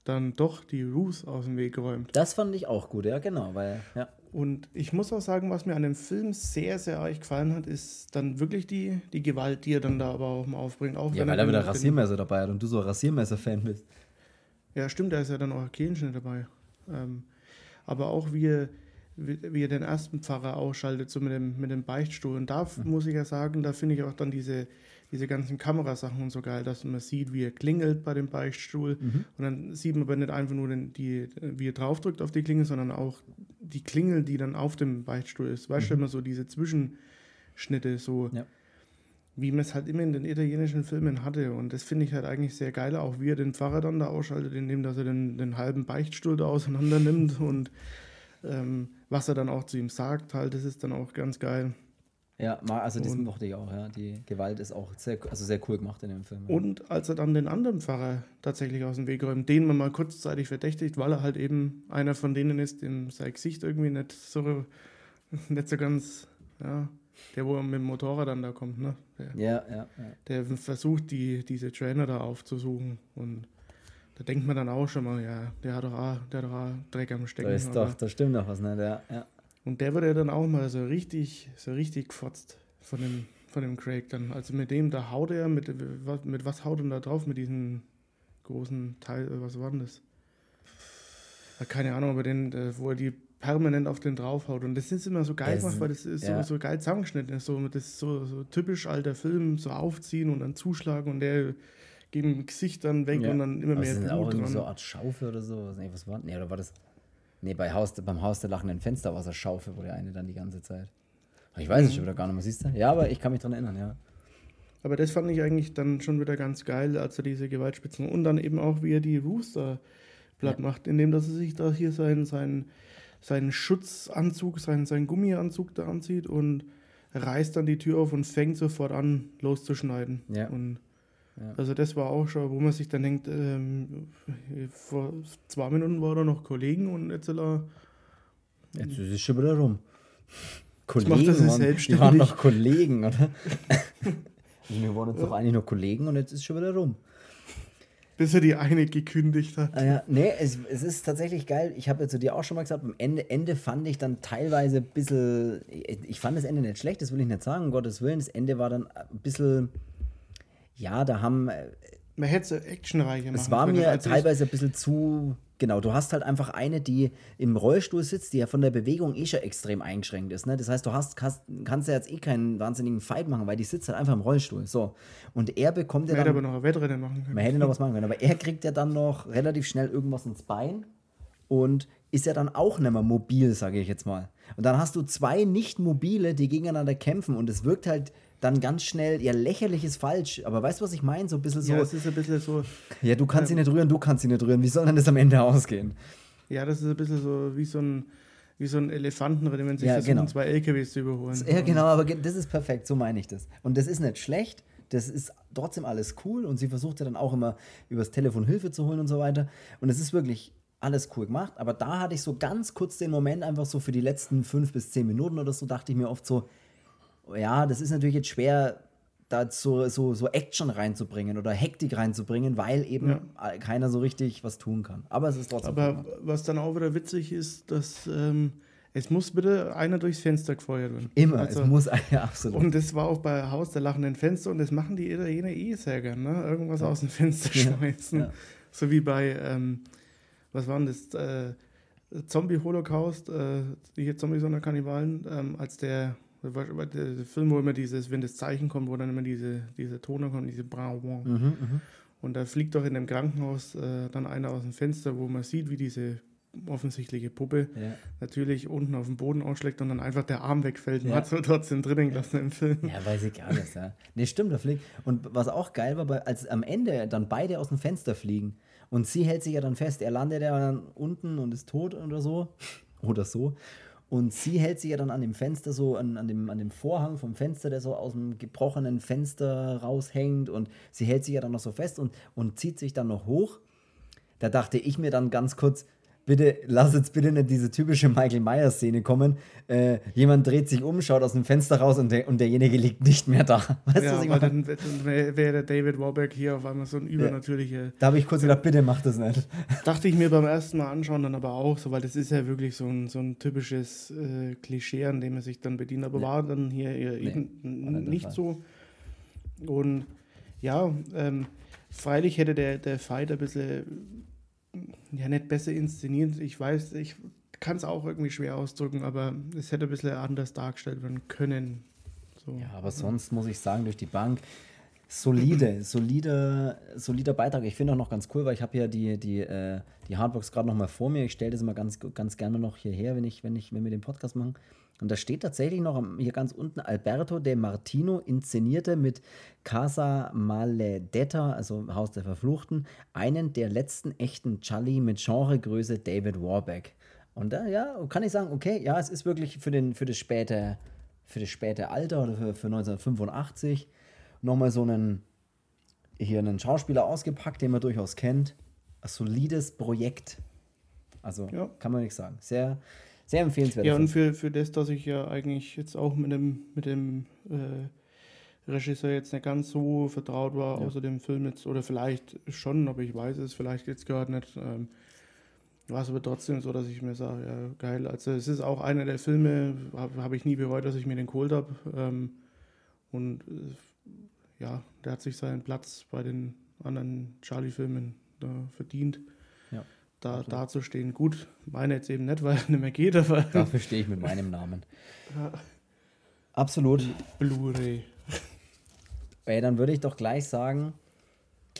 Speaker 2: dann doch die Ruth aus dem Weg räumt.
Speaker 1: Das fand ich auch gut, ja, genau. Weil, ja.
Speaker 2: Und ich muss auch sagen, was mir an dem Film sehr, sehr arg gefallen hat, ist dann wirklich die, die Gewalt, die er dann da aber auch mal aufbringt. Auch
Speaker 1: ja,
Speaker 2: wenn
Speaker 1: weil
Speaker 2: er
Speaker 1: er wieder Rasiermesser dabei hat und du so ein Rasiermesser-Fan bist.
Speaker 2: Ja, stimmt, da ist ja dann auch Kehlenschnitt dabei. Ähm, aber auch wie er, wie, wie er den ersten Pfarrer ausschaltet, so mit dem, mit dem Beichtstuhl. Und da f- muss ich ja sagen, da finde ich auch dann diese, diese ganzen Kamerasachen und so geil, dass man sieht, wie er klingelt bei dem Beichtstuhl. Und dann sieht man aber nicht einfach nur, den, die, wie er draufdrückt auf die Klingel, sondern auch die Klingel, die dann auf dem Beichtstuhl ist. Weißt du, immer so diese Zwischenschnitte, so
Speaker 1: Ja.
Speaker 2: wie man es halt immer in den italienischen Filmen hatte. Und das finde ich halt eigentlich sehr geil, auch wie er den Pfarrer dann da ausschaltet, indem dass er den, den halben Beichtstuhl da auseinander nimmt und ähm, was er dann auch zu ihm sagt, halt, das ist dann auch ganz geil.
Speaker 1: Ja, also das mochte ich auch, ja. Die Gewalt ist auch sehr, also sehr cool gemacht in dem Film. ja.
Speaker 2: Und als er dann den anderen Pfarrer tatsächlich aus dem Weg räumt, den man mal kurzzeitig verdächtigt, weil er halt eben einer von denen ist, dem sein Gesicht irgendwie nicht so, nicht so ganz, ja, der, wo er mit dem Motorrad dann da kommt, ne? Der,
Speaker 1: Ja, ja, ja.
Speaker 2: der versucht, die, diese Trainer da aufzusuchen. Und da denkt man dann auch schon mal, ja, der hat doch auch, der hat doch auch Dreck am Stecken.
Speaker 1: Da ist doch, da stimmt doch was, ne? Der, ja.
Speaker 2: Und der wird ja dann auch mal so richtig, so richtig gefotzt von dem, von dem Craig dann. Also mit dem, da haut er, mit, was- mit was haut er da drauf? Mit diesem großen Teil, äh, was war denn das? Ja, keine Ahnung, aber den, äh, wo er die permanent auf den draufhaut. Und das ist immer so geil gemacht, weil das ist
Speaker 1: ja.
Speaker 2: so, so geil zusammengeschnitten ist. So, das ist so, so typisch alter Film, so aufziehen und dann zuschlagen und der geht mit Gesicht dann weg
Speaker 1: ja.
Speaker 2: und dann immer mehr
Speaker 1: auch
Speaker 2: Blut
Speaker 1: irgendwie
Speaker 2: dran.
Speaker 1: so eine Art Schaufel oder so. Nee, was war Nee, oder war das. Nee, bei Haus, beim Haus der lachenden Fenster war es eine Schaufel, wo der eine dann die ganze Zeit. Ich weiß es schon wieder gar nicht mehr, siehst du? Ja, aber ich kann mich dran erinnern, ja.
Speaker 2: Aber das fand ich eigentlich dann schon wieder ganz geil, als er diese Gewaltspitzen und dann eben auch, wie er die Rooster platt macht, indem dass er sich da hier seinen, seinen, seinen Schutzanzug, seinen, seinen Gummianzug da anzieht und reißt dann die Tür auf und fängt sofort an, loszuschneiden.
Speaker 1: Ja.
Speaker 2: Und
Speaker 1: Ja.
Speaker 2: Also das war auch schon, wo man sich dann denkt, ähm, vor zwei Minuten war er noch Kollegen und jetzt er
Speaker 1: Jetzt ist es schon wieder rum.
Speaker 2: macht
Speaker 1: Kollegen,
Speaker 2: sich
Speaker 1: waren, die
Speaker 2: selbstständig.
Speaker 1: waren noch Kollegen, oder? *laughs* Also Wir waren jetzt doch eigentlich noch Kollegen und jetzt ist es schon wieder rum.
Speaker 2: bis er die eine gekündigt hat.
Speaker 1: Ah ja, nee, es, es ist tatsächlich geil. Ich habe ja zu dir auch schon mal gesagt, am Ende, Ende fand ich dann teilweise ein bisschen. Ich fand das Ende nicht schlecht, das will ich nicht sagen, um Gottes Willen. Das Ende war dann ein bisschen. Ja, da haben.
Speaker 2: Man hätte es actionreicher machen
Speaker 1: Es war
Speaker 2: können.
Speaker 1: mir teilweise ein bisschen zu. Genau, du hast halt einfach eine, die im Rollstuhl sitzt, die ja von der Bewegung eh schon extrem eingeschränkt ist. Ne? Das heißt, du hast, hast, kannst ja jetzt eh keinen wahnsinnigen Fight machen, weil die sitzt halt einfach im Rollstuhl. So. Und er bekommt ja
Speaker 2: Man
Speaker 1: dann.
Speaker 2: hätte aber noch ein Wettrennen machen können.
Speaker 1: Man hätte noch was machen können, aber er kriegt ja dann noch relativ schnell irgendwas ins Bein und ist ja dann auch nicht mehr mobil, sage ich jetzt mal. Und dann hast du zwei nicht mobile, die gegeneinander kämpfen und es wirkt halt dann ganz schnell, ja, lächerlich ist falsch, aber weißt du, was ich meine? So ein bisschen so.
Speaker 2: Ja, es ist ein bisschen so.
Speaker 1: Ja, du kannst ähm, ihn nicht rühren, du kannst ihn nicht rühren. Wie soll denn das am Ende ausgehen?
Speaker 2: Ja, das ist ein bisschen so wie so ein, wie so ein Elefantenrennen, wenn sich ja,
Speaker 1: genau.
Speaker 2: zwei LKWs zu überholen.
Speaker 1: Ja, genau, aber das ist perfekt, so meine ich das. Und das ist nicht schlecht, das ist trotzdem alles cool und sie versucht ja dann auch immer übers Telefon Hilfe zu holen und so weiter. Und es ist wirklich alles cool gemacht, aber da hatte ich so ganz kurz den Moment, einfach so für die letzten fünf bis zehn Minuten oder so, dachte ich mir oft so, ja, das ist natürlich jetzt schwer, da so, so, so Action reinzubringen oder Hektik reinzubringen, weil eben ja. keiner so richtig was tun kann. Aber es ist trotzdem.
Speaker 2: Aber cool. was dann auch wieder witzig ist, dass ähm, es muss bitte einer durchs Fenster gefeuert werden.
Speaker 1: Immer, also, es muss einer, *laughs* absolut.
Speaker 2: Und das war auch bei Haus der lachenden Fenster und das machen die Italiener eh sehr gern, ne? Irgendwas ja. aus dem Fenster schmeißen. Ja. So wie bei ähm, was war denn das? Äh, Zombie-Holocaust, äh, hier Zombies unter Kannibalen, ähm, als der, der, Film, wo immer dieses, wenn das Zeichen kommt, wo dann immer diese, diese Tone kommen, diese Bra mhm, mhm, Und da fliegt doch in dem Krankenhaus äh, dann einer aus dem Fenster, wo man sieht, wie diese offensichtliche Puppe ja. natürlich unten auf dem Boden ausschlägt und dann einfach der Arm wegfällt. Man ja. hat es trotzdem drinnen gelassen im Film.
Speaker 1: Ja, weiß ich alles, ja. Nee, stimmt, da fliegt. Und was auch geil war, als am Ende dann beide aus dem Fenster fliegen und sie hält sich ja dann fest. Er landet ja dann unten und ist tot oder so. *laughs* oder so. Und sie hält sich ja dann an dem Fenster so, an, an, dem, an dem Vorhang vom Fenster, der so aus dem gebrochenen Fenster raushängt. Und sie hält sich ja dann noch so fest und, und zieht sich dann noch hoch. Da dachte ich mir dann ganz kurz, bitte, lass jetzt bitte nicht diese typische Michael Myers-Szene kommen. Äh, jemand dreht sich um, schaut aus dem Fenster raus und, der, und derjenige liegt nicht mehr da. *laughs*
Speaker 2: Weißt ja, du, was? Dann, dann wäre der David Warbeck hier auf einmal so ein übernatürlicher.
Speaker 1: Da habe ich kurz gedacht, bitte mach das nicht. *laughs*
Speaker 2: Dachte ich mir beim ersten Mal anschauen dann aber auch so, weil das ist ja wirklich so ein, so ein typisches äh, Klischee, an dem er sich dann bedient. Aber ja. war dann hier nee, eben nicht so. Und ja, ähm, freilich hätte der, der Fight ein bisschen ja, nicht besser inszeniert. Ich weiß, ich kann es auch irgendwie schwer ausdrücken, aber es hätte ein bisschen anders dargestellt werden können.
Speaker 1: So. Ja, aber sonst muss ich sagen, durch die Bank solide, *clears throat* solide, solider Beitrag. Ich finde auch noch ganz cool, weil ich habe ja die, die, äh, die Hardbox gerade noch mal vor mir. Ich stelle das immer ganz, ganz gerne noch hierher, wenn, ich, wenn, ich, wenn wir den Podcast machen. Und da steht tatsächlich noch hier ganz unten Alberto de Martino inszenierte mit Casa Maledetta, also Haus der Verfluchten, einen der letzten echten Charlie mit Genregröße David Warbeck. Und da, ja, kann ich sagen, okay, ja, es ist wirklich für, den, für, das, späte, für das späte Alter oder für, für 1985 nochmal so einen, hier einen Schauspieler ausgepackt, den man durchaus kennt. Ein solides Projekt. Also ja. kann man nicht sagen. Sehr, sehr empfehlenswert.
Speaker 2: Ja, und für, für das, dass ich ja eigentlich jetzt auch mit dem, mit dem äh, Regisseur jetzt nicht ganz so vertraut war, ja. außer dem Film jetzt, oder vielleicht schon, aber ich weiß es vielleicht jetzt gerade nicht. Ähm, war es aber trotzdem so, dass ich mir sage, ja, geil. Also es ist auch einer der Filme, habe hab ich nie bereut, dass ich mir den geholt habe. Ähm, und äh, ja, der hat sich seinen Platz bei den anderen Charlie-Filmen verdient da dazustehen. Gut, meine jetzt eben nicht, weil es *laughs* nicht mehr geht, aber.
Speaker 1: Dafür stehe ich mit meinem Namen. *laughs* Ja. Absolut.
Speaker 2: Blu-ray. *laughs*
Speaker 1: Ey, dann würde ich doch gleich sagen,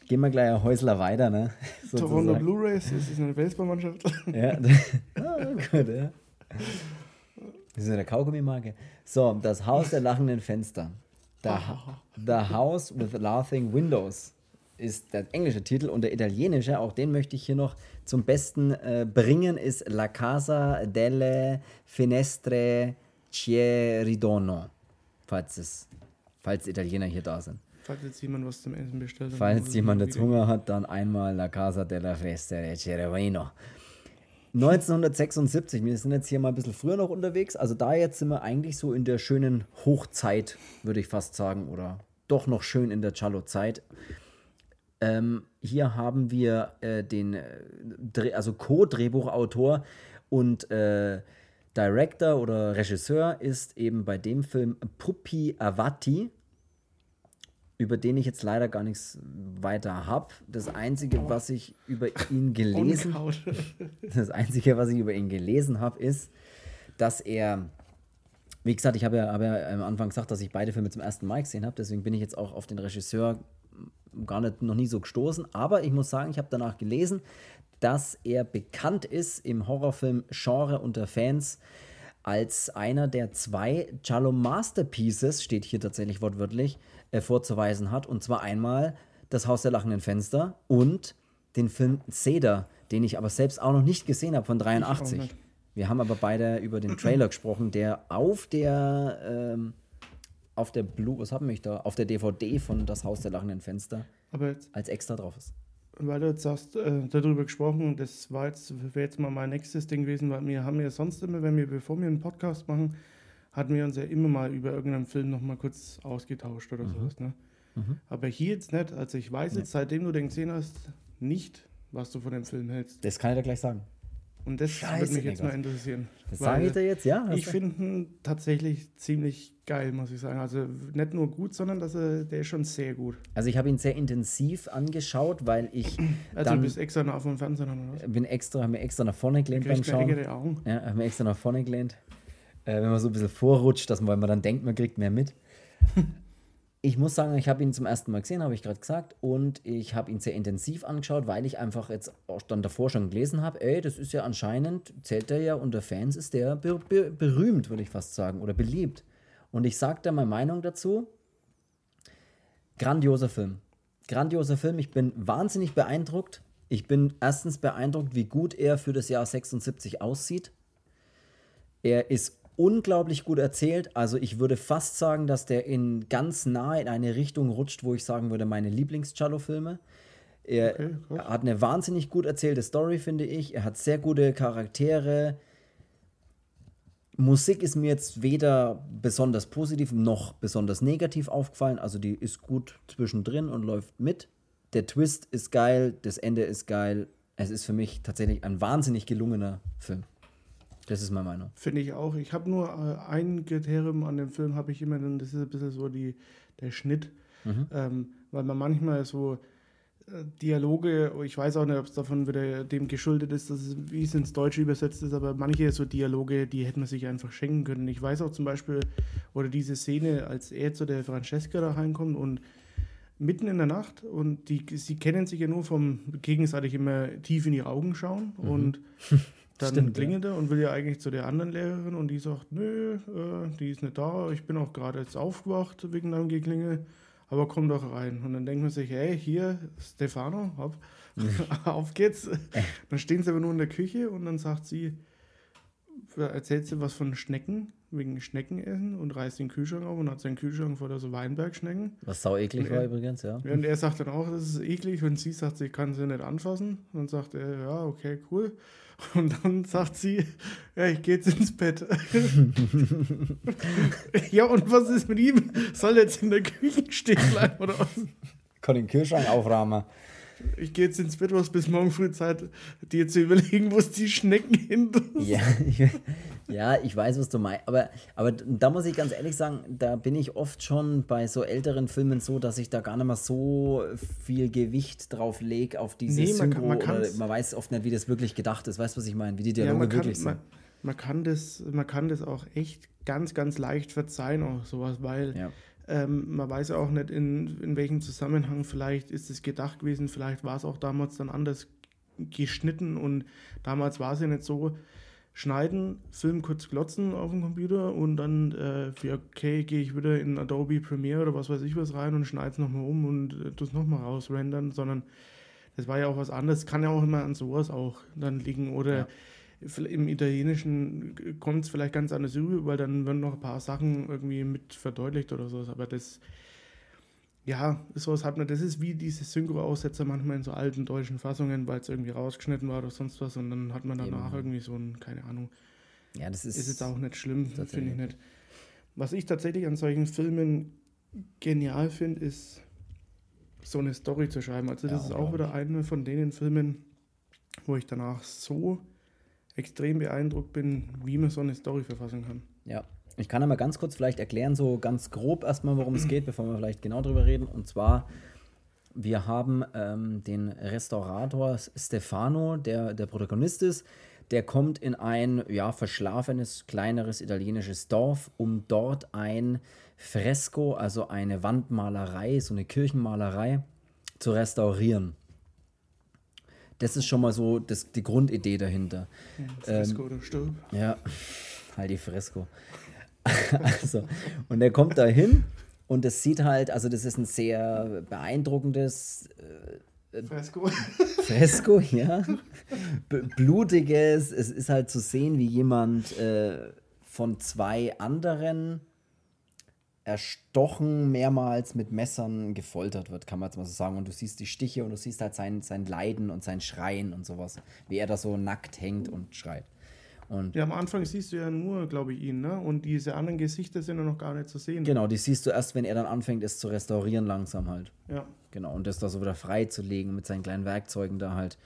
Speaker 1: gehen wir gleich ein Häusler weiter, ne?
Speaker 2: Toronto Blu-rays, das ist eine Baseballmannschaft. ja, ah,
Speaker 1: gut, ja. Das ist eine Kaugummimarke. So, das Haus der lachenden Fenster. The, the House with Laughing Windows ist der englische Titel und der italienische, auch den möchte ich hier noch zum Besten äh, bringen, ist La Casa delle Finestre Cieridono, falls, es, falls Italiener hier da sind.
Speaker 2: Falls jetzt jemand was zum Essen bestellt
Speaker 1: hat. Falls jemand jetzt Hunger hat, dann einmal La Casa della Finestre Cieridono. 1976, wir sind jetzt hier mal ein bisschen früher noch unterwegs, also da jetzt sind wir eigentlich so in der schönen Hochzeit, würde ich fast sagen, oder doch noch schön in der Cello-Zeit. Ähm, hier haben wir äh, den, äh, also Co-Drehbuchautor und äh, Director oder Regisseur ist eben bei dem Film Pupi Avati, über den ich jetzt leider gar nichts weiter habe. Das Einzige, was ich über ihn gelesen *laughs* das Einzige, was ich über ihn gelesen habe, ist, dass er wie gesagt, ich habe ja, hab ja am Anfang gesagt, dass ich beide Filme zum ersten Mal gesehen habe. Deswegen bin ich jetzt auch auf den Regisseur gar nicht, noch nie so gestoßen. Aber ich muss sagen, ich habe danach gelesen, dass er bekannt ist im Horrorfilm-Genre unter Fans als einer der zwei Giallo Masterpieces, steht hier tatsächlich wortwörtlich, äh, vorzuweisen hat. Und zwar einmal Das Haus der lachenden Fenster und den Film Cedar, den ich aber selbst auch noch nicht gesehen habe von 83. Wir haben aber beide über den Trailer gesprochen, der auf der ähm, auf der Blue, was haben wir da? Auf der DVD von Das Haus der lachenden Fenster als extra drauf ist.
Speaker 2: Weil du jetzt sagst, äh, darüber gesprochen, das war jetzt, wäre jetzt mal mein nächstes Ding gewesen, weil wir haben ja sonst immer, wenn wir, bevor wir einen Podcast machen, hatten wir uns ja immer mal über irgendeinen Film nochmal kurz ausgetauscht oder mhm. sowas. Ne? Mhm. Aber hier jetzt nicht. Also ich weiß jetzt, seitdem du den gesehen hast, nicht, was du von dem Film hältst.
Speaker 1: Das kann ich dir gleich sagen.
Speaker 2: Und das Scheiße, würde mich jetzt mal interessieren.
Speaker 1: Das sage ich dir jetzt, ja?
Speaker 2: Ich finde ihn tatsächlich ziemlich geil, muss ich sagen. Also nicht nur gut, sondern dass er, der ist schon sehr gut.
Speaker 1: Also ich habe ihn sehr intensiv angeschaut, weil ich.
Speaker 2: Also dann, du bist extra nach dem Fernsehen oder
Speaker 1: was? Bin extra, habe mir extra nach vorne gelehnt beim Schauen. Augen. Ja, habe mir extra nach vorne gelehnt. Äh, wenn man so ein bisschen vorrutscht, dass man, weil man dann denkt, man kriegt mehr mit. *laughs* ich muss sagen, ich habe ihn zum ersten Mal gesehen, habe ich gerade gesagt, und ich habe ihn sehr intensiv angeschaut, weil ich einfach jetzt auch dann davor schon gelesen habe, ey, das ist ja anscheinend, zählt er ja unter Fans, ist der ber ber berühmt, würde ich fast sagen, oder beliebt. Und ich sage da meine Meinung dazu. Grandioser Film. Grandioser Film. Ich bin wahnsinnig beeindruckt. Ich bin erstens beeindruckt, wie gut er für das Jahr 76 aussieht. Er ist unglaublich gut erzählt. Also ich würde fast sagen, dass der in ganz nah in eine Richtung rutscht, wo ich sagen würde, meine Lieblings-Cello-Filme. Er okay, hat eine wahnsinnig gut erzählte Story, finde ich. Er hat sehr gute Charaktere. Musik ist mir jetzt weder besonders positiv noch besonders negativ aufgefallen. Also die ist gut zwischendrin und läuft mit. Der Twist ist geil, das Ende ist geil. Es ist für mich tatsächlich ein wahnsinnig gelungener Film. Das ist meine Meinung.
Speaker 2: Finde ich auch. Ich habe nur äh, ein Kriterium an dem Film, habe ich immer, das ist ein bisschen so die, der Schnitt. Mhm. Ähm, weil man manchmal so äh, Dialoge, ich weiß auch nicht, ob es davon wieder dem geschuldet ist, dass es, wie es ins Deutsche übersetzt ist, aber manche so Dialoge, die hätte man sich einfach schenken können. Ich weiß auch zum Beispiel, oder diese Szene, als er zu der Francesca da reinkommt und mitten in der Nacht und die, sie kennen sich ja nur vom gegenseitig immer tief in die Augen schauen mhm. und *laughs* Dann Stimmt, klingelt ja. er und will ja eigentlich zu der anderen Lehrerin und die sagt, nö, äh, die ist nicht da, ich bin auch gerade jetzt aufgewacht wegen deinem Geklingel, aber komm doch rein. Und dann denkt man sich, hey, hier, Stefano, hopp, *laughs* auf geht's. *laughs* Dann stehen sie aber nur in der Küche und dann sagt sie, erzählt sie was von Schnecken, wegen Schneckenessen und reißt den Kühlschrank auf und hat seinen Kühlschrank voller so Weinbergschnecken.
Speaker 1: Was sau eklig war übrigens, ja.
Speaker 2: Und er sagt dann auch, das ist eklig und sie sagt, sie kann sie nicht anfassen. Und dann sagt er, ja, okay, cool. *laughs* Und dann sagt sie, ja, ich gehe jetzt ins Bett. *laughs* ja, und was ist mit ihm? Soll er jetzt in der Küche stehen bleiben oder was?
Speaker 1: Kann den Kühlschrank aufrahmen
Speaker 2: ich gehe jetzt ins Bett, was bis morgen früh Zeit, dir zu überlegen, wo es die Schnecken hin
Speaker 1: ja, ich, ja, ich weiß, was du meinst. Aber, aber da muss ich ganz ehrlich sagen, da bin ich oft schon bei so älteren Filmen so, dass ich da gar nicht mehr so viel Gewicht drauf lege auf diese nee, man. Kann, man, man weiß oft nicht, wie das wirklich gedacht ist. Weißt du, was ich meine? Wie die Dialoge ja, wirklich
Speaker 2: kann, sind. Man, man, kann das, man kann das auch echt ganz, ganz leicht verzeihen, auch sowas, weil ja. Ähm, man weiß auch nicht, in, in welchem Zusammenhang vielleicht ist es gedacht gewesen, vielleicht war es auch damals dann anders geschnitten und damals war es ja nicht so, schneiden, Film kurz glotzen auf dem Computer und dann, äh, okay, gehe ich wieder in Adobe Premiere oder was weiß ich was rein und schneide es nochmal um und äh, das nochmal rausrendern, sondern das war ja auch was anderes, kann ja auch immer an sowas auch dann liegen oder ja. Im Italienischen kommt es vielleicht ganz anders rüber, weil dann werden noch ein paar Sachen irgendwie mit verdeutlicht oder sowas. Aber das, ja, sowas hat man, das ist wie diese Synchro-Aussetzer manchmal in so alten deutschen Fassungen, weil es irgendwie rausgeschnitten war oder sonst was und dann hat man danach Eben. irgendwie so ein, keine Ahnung.
Speaker 1: Ja, das ist.
Speaker 2: Ist jetzt auch nicht schlimm, finde ich nicht. Was ich tatsächlich an solchen Filmen genial finde, ist so eine Story zu schreiben. Also, das ja, ist auch wieder eine von den Filmen, wo ich danach so extrem beeindruckt bin, wie man so eine Story verfassen kann.
Speaker 1: Ja, ich kann einmal ganz kurz vielleicht erklären, so ganz grob erstmal, worum es geht, bevor wir vielleicht genau drüber reden. Und zwar, wir haben ähm, den Restaurator Stefano, der der Protagonist ist. Der kommt in ein ja, verschlafenes, kleineres italienisches Dorf, um dort ein Fresko, also eine Wandmalerei, so eine Kirchenmalerei, zu restaurieren. Das ist schon mal so das, die Grundidee dahinter.
Speaker 2: Ja, Fresco ähm, oder Stirb.
Speaker 1: Ja, *laughs* halt die Fresco. *laughs* also, und er kommt da hin und es sieht halt, also das ist ein sehr beeindruckendes
Speaker 2: äh, Fresko.
Speaker 1: Fresko, *laughs* ja. Blutiges. Es ist halt zu sehen, wie jemand äh, von zwei anderen erstochen, mehrmals mit Messern gefoltert wird, kann man jetzt mal so sagen. Und du siehst die Stiche und du siehst halt sein, sein Leiden und sein Schreien und sowas, wie er da so nackt hängt und schreit. Und
Speaker 2: ja, am Anfang siehst du ja nur, glaube ich, ihn, ne? Und diese anderen Gesichter sind ja noch gar nicht zu sehen.
Speaker 1: Genau, die siehst du erst, wenn er dann anfängt, es zu restaurieren, langsam halt.
Speaker 2: Ja.
Speaker 1: Genau, und das da so wieder freizulegen mit seinen kleinen Werkzeugen da halt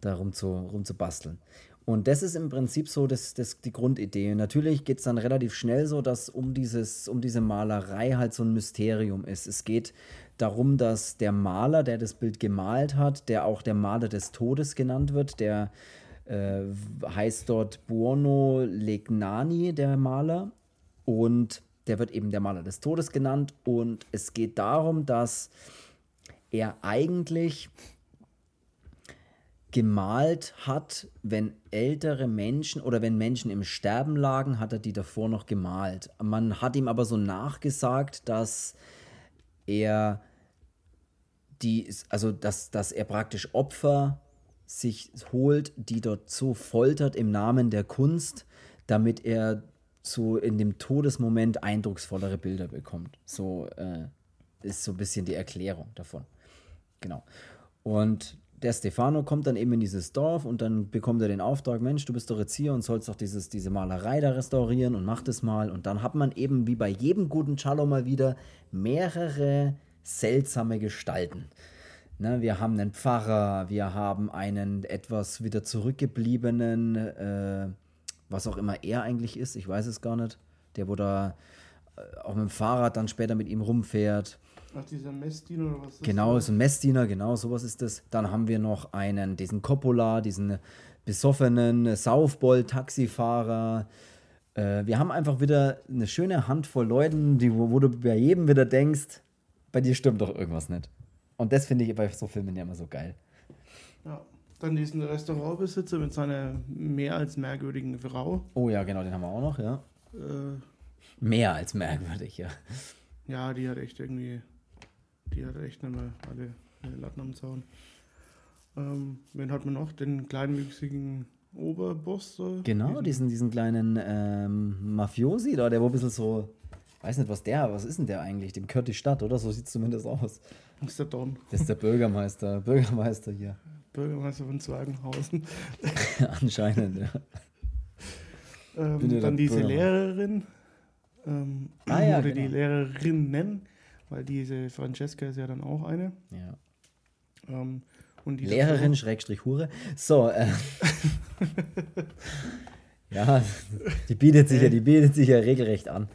Speaker 1: da rum zu, rum zu basteln. Und das ist im Prinzip so das, das, die Grundidee. Natürlich geht es dann relativ schnell so, dass um, dieses, um diese Malerei halt so ein Mysterium ist. Es geht darum, dass der Maler, der das Bild gemalt hat, der auch der Maler des Todes genannt wird, der äh, heißt dort Buono Legnani, der Maler. Und der wird eben der Maler des Todes genannt. Und es geht darum, dass er eigentlich gemalt hat, wenn ältere Menschen oder wenn Menschen im Sterben lagen, hat er die davor noch gemalt. Man hat ihm aber so nachgesagt, dass er die, also dass, dass er praktisch Opfer sich holt, die dort so foltert im Namen der Kunst, damit er so in dem Todesmoment eindrucksvollere Bilder bekommt. So äh, ist so ein bisschen die Erklärung davon. Genau. Und der Stefano kommt dann eben in dieses Dorf und dann bekommt er den Auftrag, Mensch, du bist doch jetzt hier und sollst doch dieses, diese Malerei da restaurieren und mach das mal. Und dann hat man eben wie bei jedem guten Cello mal wieder mehrere seltsame Gestalten. Ne, wir haben einen Pfarrer, wir haben einen etwas wieder zurückgebliebenen, äh, was auch immer er eigentlich ist, ich weiß es gar nicht, der wo da äh, auch mit dem Fahrrad dann später mit ihm rumfährt.
Speaker 2: Ach, dieser Messdiener oder was ist
Speaker 1: Genau, das? so ein Messdiener, genau, sowas ist das. Dann haben wir noch einen, diesen Coppola, diesen besoffenen Saufbold-Taxifahrer. Äh, wir haben einfach wieder eine schöne Handvoll Leuten, die, wo, wo du bei jedem wieder denkst, bei dir stimmt doch irgendwas nicht. Und das finde ich bei so Filmen ja immer so geil.
Speaker 2: Ja. Dann diesen Restaurantbesitzer mit seiner mehr als merkwürdigen Frau.
Speaker 1: Oh ja, genau, den haben wir auch noch, ja. Äh, mehr als merkwürdig, ja.
Speaker 2: Ja, die hat echt irgendwie, die hat echt nicht mehr alle, Latten am Zaun. Ähm, wen hat man noch? Den kleinwüchsigen Oberboss?
Speaker 1: Genau, diesen, diesen kleinen ähm, Mafiosi da, der wo ein bisschen so, weiß nicht, was der, was ist denn der eigentlich? Dem gehört die Stadt, oder? So sieht es zumindest aus.
Speaker 2: Das ist der Don.
Speaker 1: Das ist der Bürgermeister, *laughs* Bürgermeister hier.
Speaker 2: Bürgermeister von Zwagenhausen. *laughs*
Speaker 1: Anscheinend, ja.
Speaker 2: Ähm, dann diese Lehrerin. Ähm, ah, ja, oder genau. die Lehrerin nennen, weil diese Francesca ist ja dann auch eine.
Speaker 1: Ja.
Speaker 2: Ähm, und
Speaker 1: Lehrerin, Schrägstrich Hure. So, äh, *laughs* ja, die bietet sich ja, die bietet sich ja regelrecht an.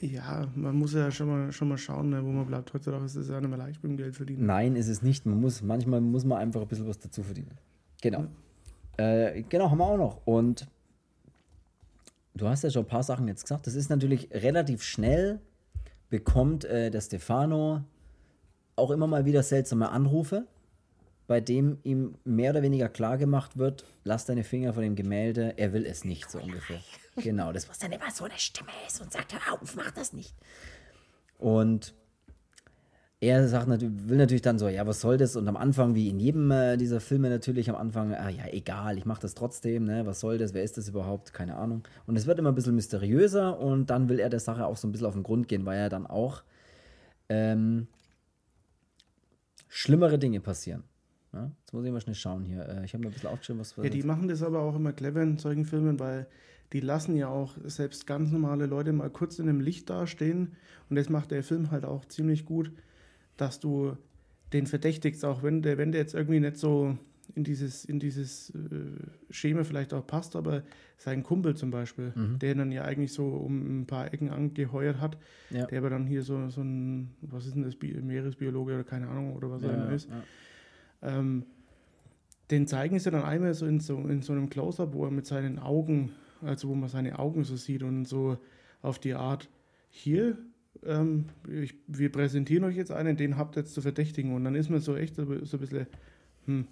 Speaker 2: Ja, man muss ja schon mal, schon mal schauen, ne, wo man bleibt. Heutzutage ist es ja nicht mehr leicht mit dem Geld verdienen.
Speaker 1: Nein, ist es nicht. Man muss, manchmal muss man einfach ein bisschen was dazu verdienen. Genau. Ja. Äh, genau, haben wir auch noch. Und du hast ja schon ein paar Sachen jetzt gesagt. Das ist natürlich relativ schnell, bekommt äh, der Stefano auch immer mal wieder seltsame Anrufe bei dem ihm mehr oder weniger klar gemacht wird, lass deine Finger von dem Gemälde, er will es nicht, so ungefähr. *laughs* Genau, das was dann immer so eine Stimme ist und sagt, hör auf, mach das nicht. Und er sagt will natürlich dann so, ja, was soll das? Und am Anfang, wie in jedem äh, dieser Filme natürlich, am Anfang, ah, ja, egal, ich mach das trotzdem, ne? Was soll das? Wer ist das überhaupt? Keine Ahnung. Und es wird immer ein bisschen mysteriöser und dann will er der Sache auch so ein bisschen auf den Grund gehen, weil er dann auch ähm, schlimmere Dinge passieren. Ja, jetzt muss ich mal schnell schauen hier. Äh, ich habe mir ein bisschen aufgeschrieben, was
Speaker 2: wir. Ja, die machen das aber auch immer clever in solchen Filmen, weil die lassen ja auch selbst ganz normale Leute mal kurz in einem Licht dastehen. Und das macht der Film halt auch ziemlich gut, dass du den verdächtigst, auch wenn der, wenn der jetzt irgendwie nicht so in dieses, in dieses äh, Schema vielleicht auch passt, aber sein Kumpel zum Beispiel, mhm. der dann ja eigentlich so um ein paar Ecken angeheuert hat, ja. der aber dann hier so, so ein, was ist denn das, Meeresbiologe oder keine Ahnung oder was ja, er immer ist. Ja ähm, den zeigen sie dann einmal so in so, in so einem Close-Up, wo er mit seinen Augen, also wo man seine Augen so sieht und so auf die Art, hier, ähm, ich, wir präsentieren euch jetzt einen, den habt ihr jetzt zu verdächtigen. Und dann ist man so echt so, so ein bisschen, hm,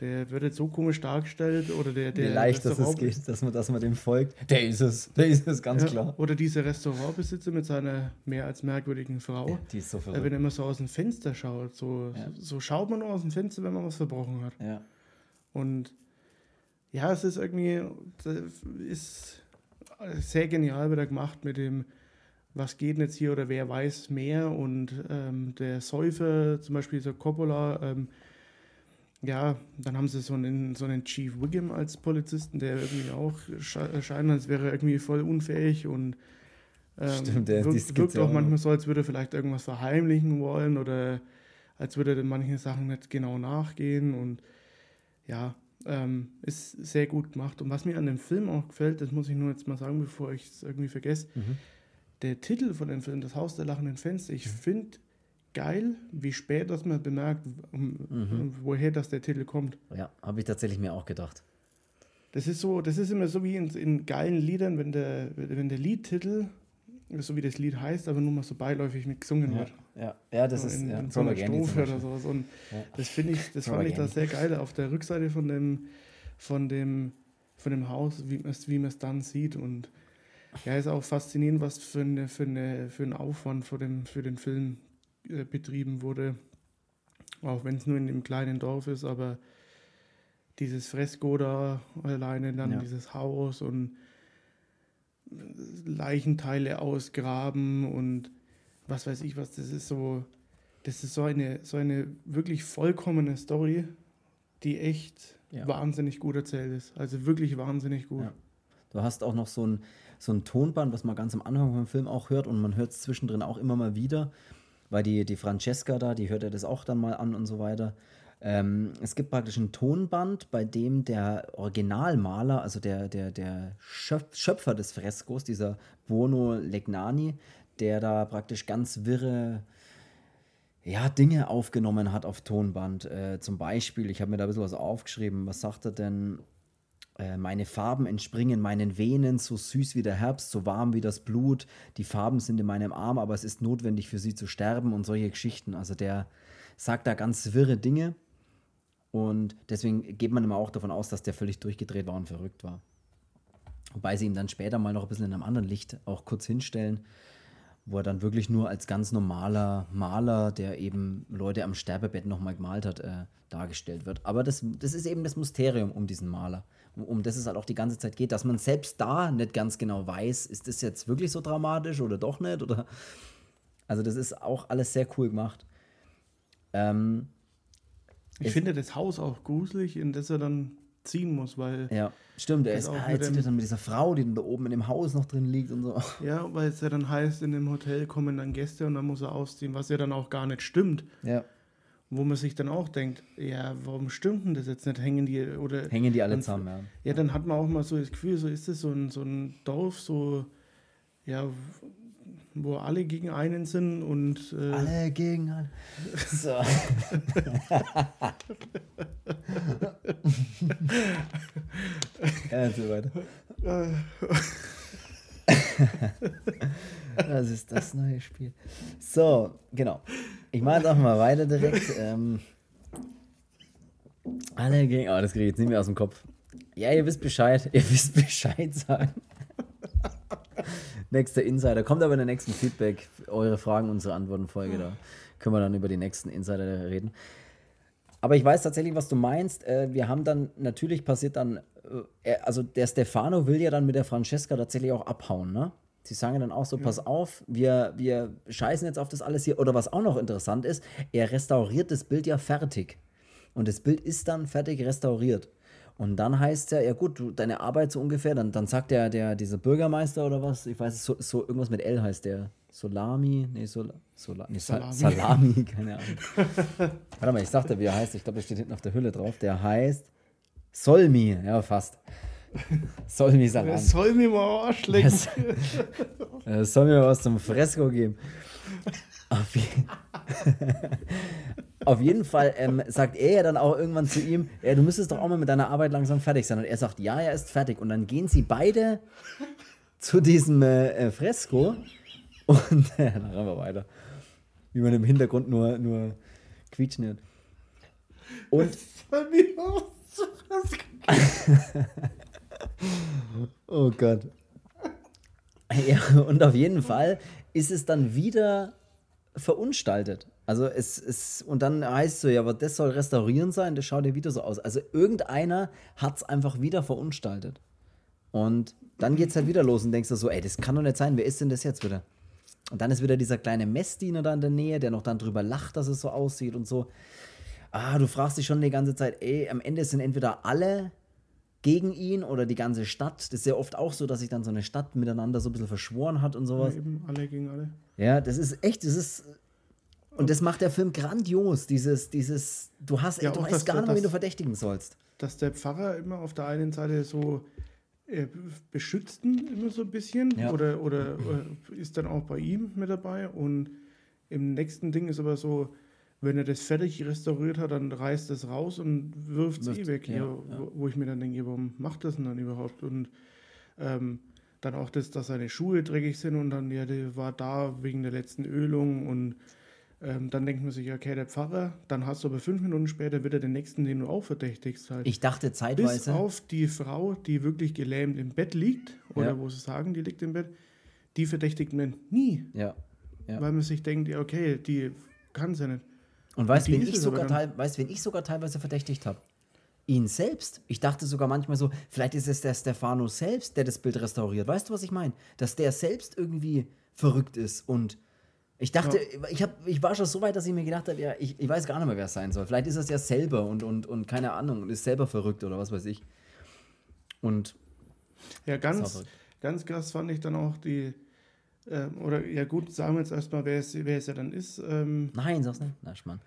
Speaker 2: der wird jetzt so komisch dargestellt oder der, der
Speaker 1: Wie leicht das es geht, dass man, dass man dem folgt. Der ist es, der ist es, ganz
Speaker 2: ja,
Speaker 1: klar.
Speaker 2: Oder dieser Restaurantbesitzer mit seiner mehr als merkwürdigen Frau. Ja,
Speaker 1: die ist so
Speaker 2: verrückt. Wenn er immer so aus dem Fenster schaut, so, ja. so schaut man nur aus dem Fenster, wenn man was verbrochen hat.
Speaker 1: Ja.
Speaker 2: Und ja, es ist irgendwie, ist sehr genial wieder gemacht mit dem, was geht denn jetzt hier oder wer weiß mehr und ähm, der Säufer, zum Beispiel so Coppola, ähm, ja, dann haben sie so einen, so einen Chief Wiggum als Polizisten, der irgendwie auch scheint, als wäre er irgendwie voll unfähig und ähm, Stimmt, der, wirkt, wirkt auch manchmal so, als würde er vielleicht irgendwas verheimlichen wollen oder als würde er manchen Sachen nicht genau nachgehen und ja, ähm, ist sehr gut gemacht. Und was mir an dem Film auch gefällt, das muss ich nur jetzt mal sagen, bevor ich es irgendwie vergesse, mhm. Der Titel von dem Film, Das Haus der lachenden Fenster, ich mhm. finde geil, wie spät das man bemerkt, mhm. woher das der Titel kommt.
Speaker 1: Ja, habe ich tatsächlich mir auch gedacht.
Speaker 2: Das ist so, das ist immer so wie in, in geilen Liedern, wenn der, wenn der Liedtitel, so wie das Lied heißt, aber nur mal so beiläufig mit gesungen
Speaker 1: ja,
Speaker 2: wird.
Speaker 1: Ja, ja das
Speaker 2: so
Speaker 1: ist
Speaker 2: in,
Speaker 1: ja,
Speaker 2: in so einer Strophe oder sowas. Und ja. das finde ich, das fand ich da sehr geil. Auf der Rückseite von dem, von dem, von dem Haus, wie man es wie dann sieht. Und ja, ist auch faszinierend, was für, eine, für, eine, für ein Aufwand für den, für den Film äh, betrieben wurde, auch wenn es nur in dem kleinen Dorf ist, aber dieses Fresko da alleine, dann ja. dieses Haus und Leichenteile ausgraben und was weiß ich was, das ist so, das ist so eine, so eine wirklich vollkommene Story, die echt ja. wahnsinnig gut erzählt ist. Also wirklich wahnsinnig gut. Ja.
Speaker 1: Du hast auch noch so ein, so ein Tonband, was man ganz am Anfang vom Film auch hört und man hört es zwischendrin auch immer mal wieder weil die, die Francesca da, die hört er das auch dann mal an und so weiter. Ähm, es gibt praktisch ein Tonband, bei dem der Originalmaler, also der, der, der Schöpfer des Freskos, dieser Buono Legnani, der da praktisch ganz wirre ja, Dinge aufgenommen hat auf Tonband. Äh, zum Beispiel, ich habe mir da ein bisschen was aufgeschrieben, was sagt er denn? Äh, meine Farben entspringen meinen Venen, so süß wie der Herbst, so warm wie das Blut. Die Farben sind in meinem Arm, aber es ist notwendig für sie zu sterben und solche Geschichten. Also der sagt da ganz wirre Dinge. Und deswegen geht man immer auch davon aus, dass der völlig durchgedreht war und verrückt war. Wobei sie ihm dann später mal noch ein bisschen in einem anderen Licht auch kurz hinstellen, wo er dann wirklich nur als ganz normaler Maler, der eben Leute am Sterbebett nochmal gemalt hat, äh, dargestellt wird. Aber das, das ist eben das Mysterium um diesen Maler um das es halt auch die ganze Zeit geht, dass man selbst da nicht ganz genau weiß, ist das jetzt wirklich so dramatisch oder doch nicht? Oder also das ist auch alles sehr cool gemacht. Ähm,
Speaker 2: ich finde das Haus auch gruselig, in das er dann ziehen muss, weil.
Speaker 1: Ja, stimmt, er ist auch ah, jetzt dann mit dieser Frau, die da oben in dem Haus noch drin liegt und so.
Speaker 2: Ja, weil es ja dann heißt, in dem Hotel kommen dann Gäste und dann muss er ausziehen, was ja dann auch gar nicht stimmt.
Speaker 1: Ja
Speaker 2: wo man sich dann auch denkt, ja, warum stimmt denn das jetzt nicht? Hängen die oder
Speaker 1: hängen die alle dann, zusammen, ja.
Speaker 2: Ja, dann hat man auch mal so das Gefühl, so ist es so ein, so ein Dorf, so ja, wo alle gegen einen sind und
Speaker 1: äh alle gegen alle. *laughs* So. *laughs* ja, so weiter. *laughs* das ist das neue Spiel. So, genau. Ich mache jetzt auch mal weiter direkt. Ähm, alle gegen. Oh, das kriege ich jetzt nicht mehr aus dem Kopf. Ja, ihr wisst Bescheid. *laughs* Ihr wisst Bescheid sagen. Nächster Insider. Kommt aber in der nächsten Feedback. Eure Fragen, unsere Antworten-Folge. Da können wir dann über die nächsten Insider reden. Aber ich weiß tatsächlich, was du meinst. Äh, wir haben dann, natürlich passiert dann, äh, also der Stefano will ja dann mit der Francesca tatsächlich auch abhauen, ne? Sie sagen dann auch so, pass auf, wir, wir scheißen jetzt auf das alles hier. Oder was auch noch interessant ist, er restauriert das Bild ja fertig. Und das Bild ist dann fertig restauriert. Und dann heißt es ja, ja gut, du, deine Arbeit so ungefähr, dann, dann sagt der, der, dieser Bürgermeister oder was, ich weiß, so, so irgendwas mit L heißt der. Solami, nee, Sol, Sola, nee Salami. Salami, *laughs* keine Ahnung. Warte mal, ich sagte, wie er heißt, ich glaube, der steht hinten auf der Hülle drauf. Der heißt Solmi, ja, fast. *laughs* soll mir sagen. *laughs*
Speaker 2: soll mir mal Arsch lecken.
Speaker 1: Soll mir was zum Fresko geben. Auf, je *laughs* Auf jeden Fall ähm, sagt er ja dann auch irgendwann zu ihm, ja, du müsstest doch auch mal mit deiner Arbeit langsam fertig sein. Und er sagt, ja, er ist fertig. Und dann gehen sie beide zu diesem äh, äh Fresko und äh, dann rennen wir weiter. Wie man im Hintergrund nur, nur quietschen hört. Und. Oh Gott. Ja, und auf jeden Fall ist es dann wieder verunstaltet. Also es ist, und dann heißt es so, ja, aber das soll restaurieren sein, das schaut ja wieder so aus. Also irgendeiner hat es einfach wieder verunstaltet. Und dann geht es halt wieder los und denkst du so, ey, das kann doch nicht sein, wer ist denn das jetzt wieder? Und dann ist wieder dieser kleine Messdiener da in der Nähe, der noch dann drüber lacht, dass es so aussieht und so. Ah, du fragst dich schon die ganze Zeit, ey, am Ende sind entweder alle gegen ihn oder die ganze Stadt. Das ist ja oft auch so, dass sich dann so eine Stadt miteinander so ein bisschen verschworen hat und sowas.
Speaker 2: Ja, eben alle gegen alle.
Speaker 1: Ja, das ist echt, das ist. Und das macht der Film grandios, dieses, dieses, du hast, ja, du weißt gar nicht mehr, wen du verdächtigen sollst.
Speaker 2: Dass der Pfarrer immer auf der einen Seite so äh, beschützt ihn immer so ein bisschen ja. oder, oder äh, ist dann auch bei ihm mit dabei und im nächsten Ding ist aber so, wenn er das fertig restauriert hat, dann reißt es raus und wirft es eh weg. Ja, ja. Wo, ich mir dann denke, warum macht das denn dann überhaupt? Und ähm, dann auch das, dass seine Schuhe dreckig sind und dann, ja, der war da wegen der letzten Ölung und ähm, dann denkt man sich, okay, der Pfarrer, dann hast du aber fünf Minuten später wieder den nächsten, den du auch verdächtigst. Halt.
Speaker 1: Ich dachte zeitweise. Bis
Speaker 2: auf die Frau, die wirklich gelähmt im Bett liegt, oder ja. wo sie sagen, die liegt im Bett, die verdächtigt man nie.
Speaker 1: Ja.
Speaker 2: ja. Weil man sich denkt, ja, okay, die kann sie ja nicht.
Speaker 1: Und weißt du, wen, ich sogar weißt, wen ich sogar teilweise verdächtigt habe? Ihn selbst. Ich dachte sogar manchmal so, vielleicht ist es der Stefano selbst, der das Bild restauriert. Weißt du, was ich meine? Dass der selbst irgendwie verrückt ist und ich dachte, ja. ich, hab, ich war schon so weit, dass ich mir gedacht habe, ja, ich, ich weiß gar nicht mehr, wer es sein soll. Vielleicht ist es ja selber und, und, und keine Ahnung und ist selber verrückt oder was weiß ich. Und.
Speaker 2: Ja, ganz, ganz krass fand ich dann auch die. Äh, oder ja, gut, sagen wir jetzt erstmal, wer es, wer es ja dann ist. Ähm,
Speaker 1: Nein, sag's nicht. Na, Schmarrn.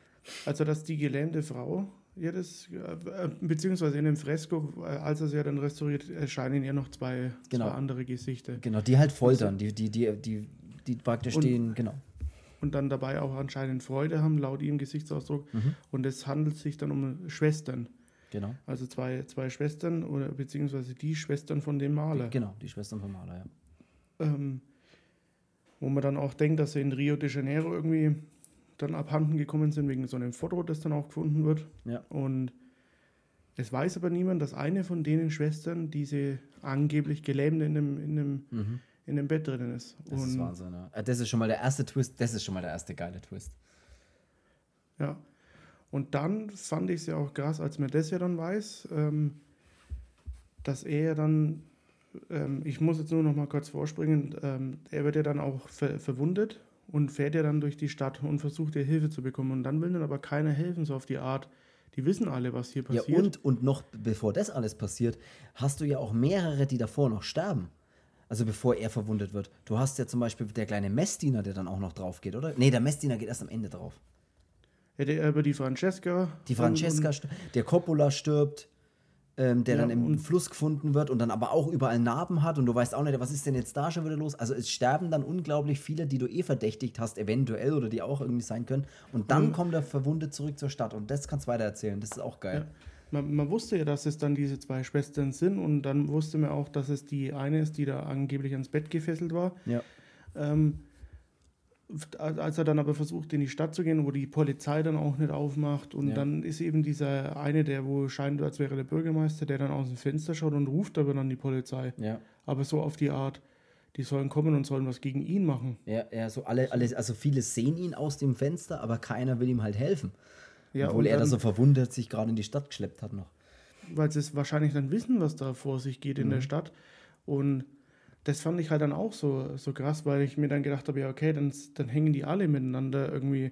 Speaker 2: Also, dass die gelähmte Frau ja, das, äh, beziehungsweise in dem Fresko, äh, als er sie ja dann restauriert, erscheinen ja noch zwei, genau. zwei andere Gesichter.
Speaker 1: Genau, die halt foltern, die, die, die, die, die praktisch und, den, genau
Speaker 2: und dann dabei auch anscheinend Freude haben, laut ihrem Gesichtsausdruck. Mhm. Und es handelt sich dann um Schwestern.
Speaker 1: Genau.
Speaker 2: Also zwei, zwei Schwestern oder beziehungsweise die Schwestern von dem Maler.
Speaker 1: Genau, die Schwestern vom Maler, ja.
Speaker 2: Ähm, wo man dann auch denkt, dass sie in Rio de Janeiro irgendwie dann abhanden gekommen sind wegen so einem Foto, das dann auch gefunden wird.
Speaker 1: Ja.
Speaker 2: Und es weiß aber niemand, dass eine von denen Schwestern diese angeblich Gelähmte in einem, in einem mhm in dem Bett drin ist.
Speaker 1: Das und ist Wahnsinn, ja. Äh, das ist schon mal der erste Twist, das ist schon mal der erste geile Twist.
Speaker 2: Ja. Und dann fand ich es ja auch krass, als man das ja dann weiß, ähm, dass er dann, ähm, ich muss jetzt nur noch mal kurz vorspringen, ähm, er wird ja dann auch ver verwundet und fährt ja dann durch die Stadt und versucht ja Hilfe zu bekommen. Und dann will dann aber keiner helfen, so auf die Art, die wissen alle, was hier passiert.
Speaker 1: Ja, und, und noch bevor das alles passiert, hast du ja auch mehrere, die davor noch sterben. Also bevor er verwundet wird. Du hast ja zum Beispiel der kleine Messdiener, der dann auch noch drauf geht, oder? Nee, der Messdiener geht erst am Ende drauf.
Speaker 2: Ja, der, aber die Francesca.
Speaker 1: Die Francesca, und, der Coppola stirbt, ähm, der ja, dann im Fluss gefunden wird und dann aber auch überall Narben hat und du weißt auch nicht, was ist denn jetzt da schon wieder los? Also es sterben dann unglaublich viele, die du eh verdächtigt hast, eventuell oder die auch irgendwie sein können. Und dann mhm. kommt er verwundet zurück zur Stadt und das kannst du weiter erzählen. Das ist auch geil.
Speaker 2: Ja man, man, wusste ja, dass es dann diese zwei Schwestern sind und dann wusste man auch, dass es die eine ist, die da angeblich ans Bett gefesselt war.
Speaker 1: Ja.
Speaker 2: Ähm, als er dann aber versucht, in die Stadt zu gehen, wo die Polizei dann auch nicht aufmacht und ja. dann ist eben dieser eine, der wo scheint, als wäre der Bürgermeister, der dann aus dem Fenster schaut und ruft aber dann die Polizei.
Speaker 1: Ja.
Speaker 2: Aber so auf die Art, die sollen kommen und sollen was gegen ihn machen.
Speaker 1: Ja, ja, so alle, alle, also viele sehen ihn aus dem Fenster, aber keiner will ihm halt helfen. Ja, Obwohl er da so verwundert sich gerade in die Stadt geschleppt hat noch.
Speaker 2: Weil sie es wahrscheinlich dann wissen, was da vor sich geht in mhm. der Stadt. Und das fand ich halt dann auch so, so krass, weil ich mir dann gedacht habe, ja, okay, dann, dann hängen die alle miteinander irgendwie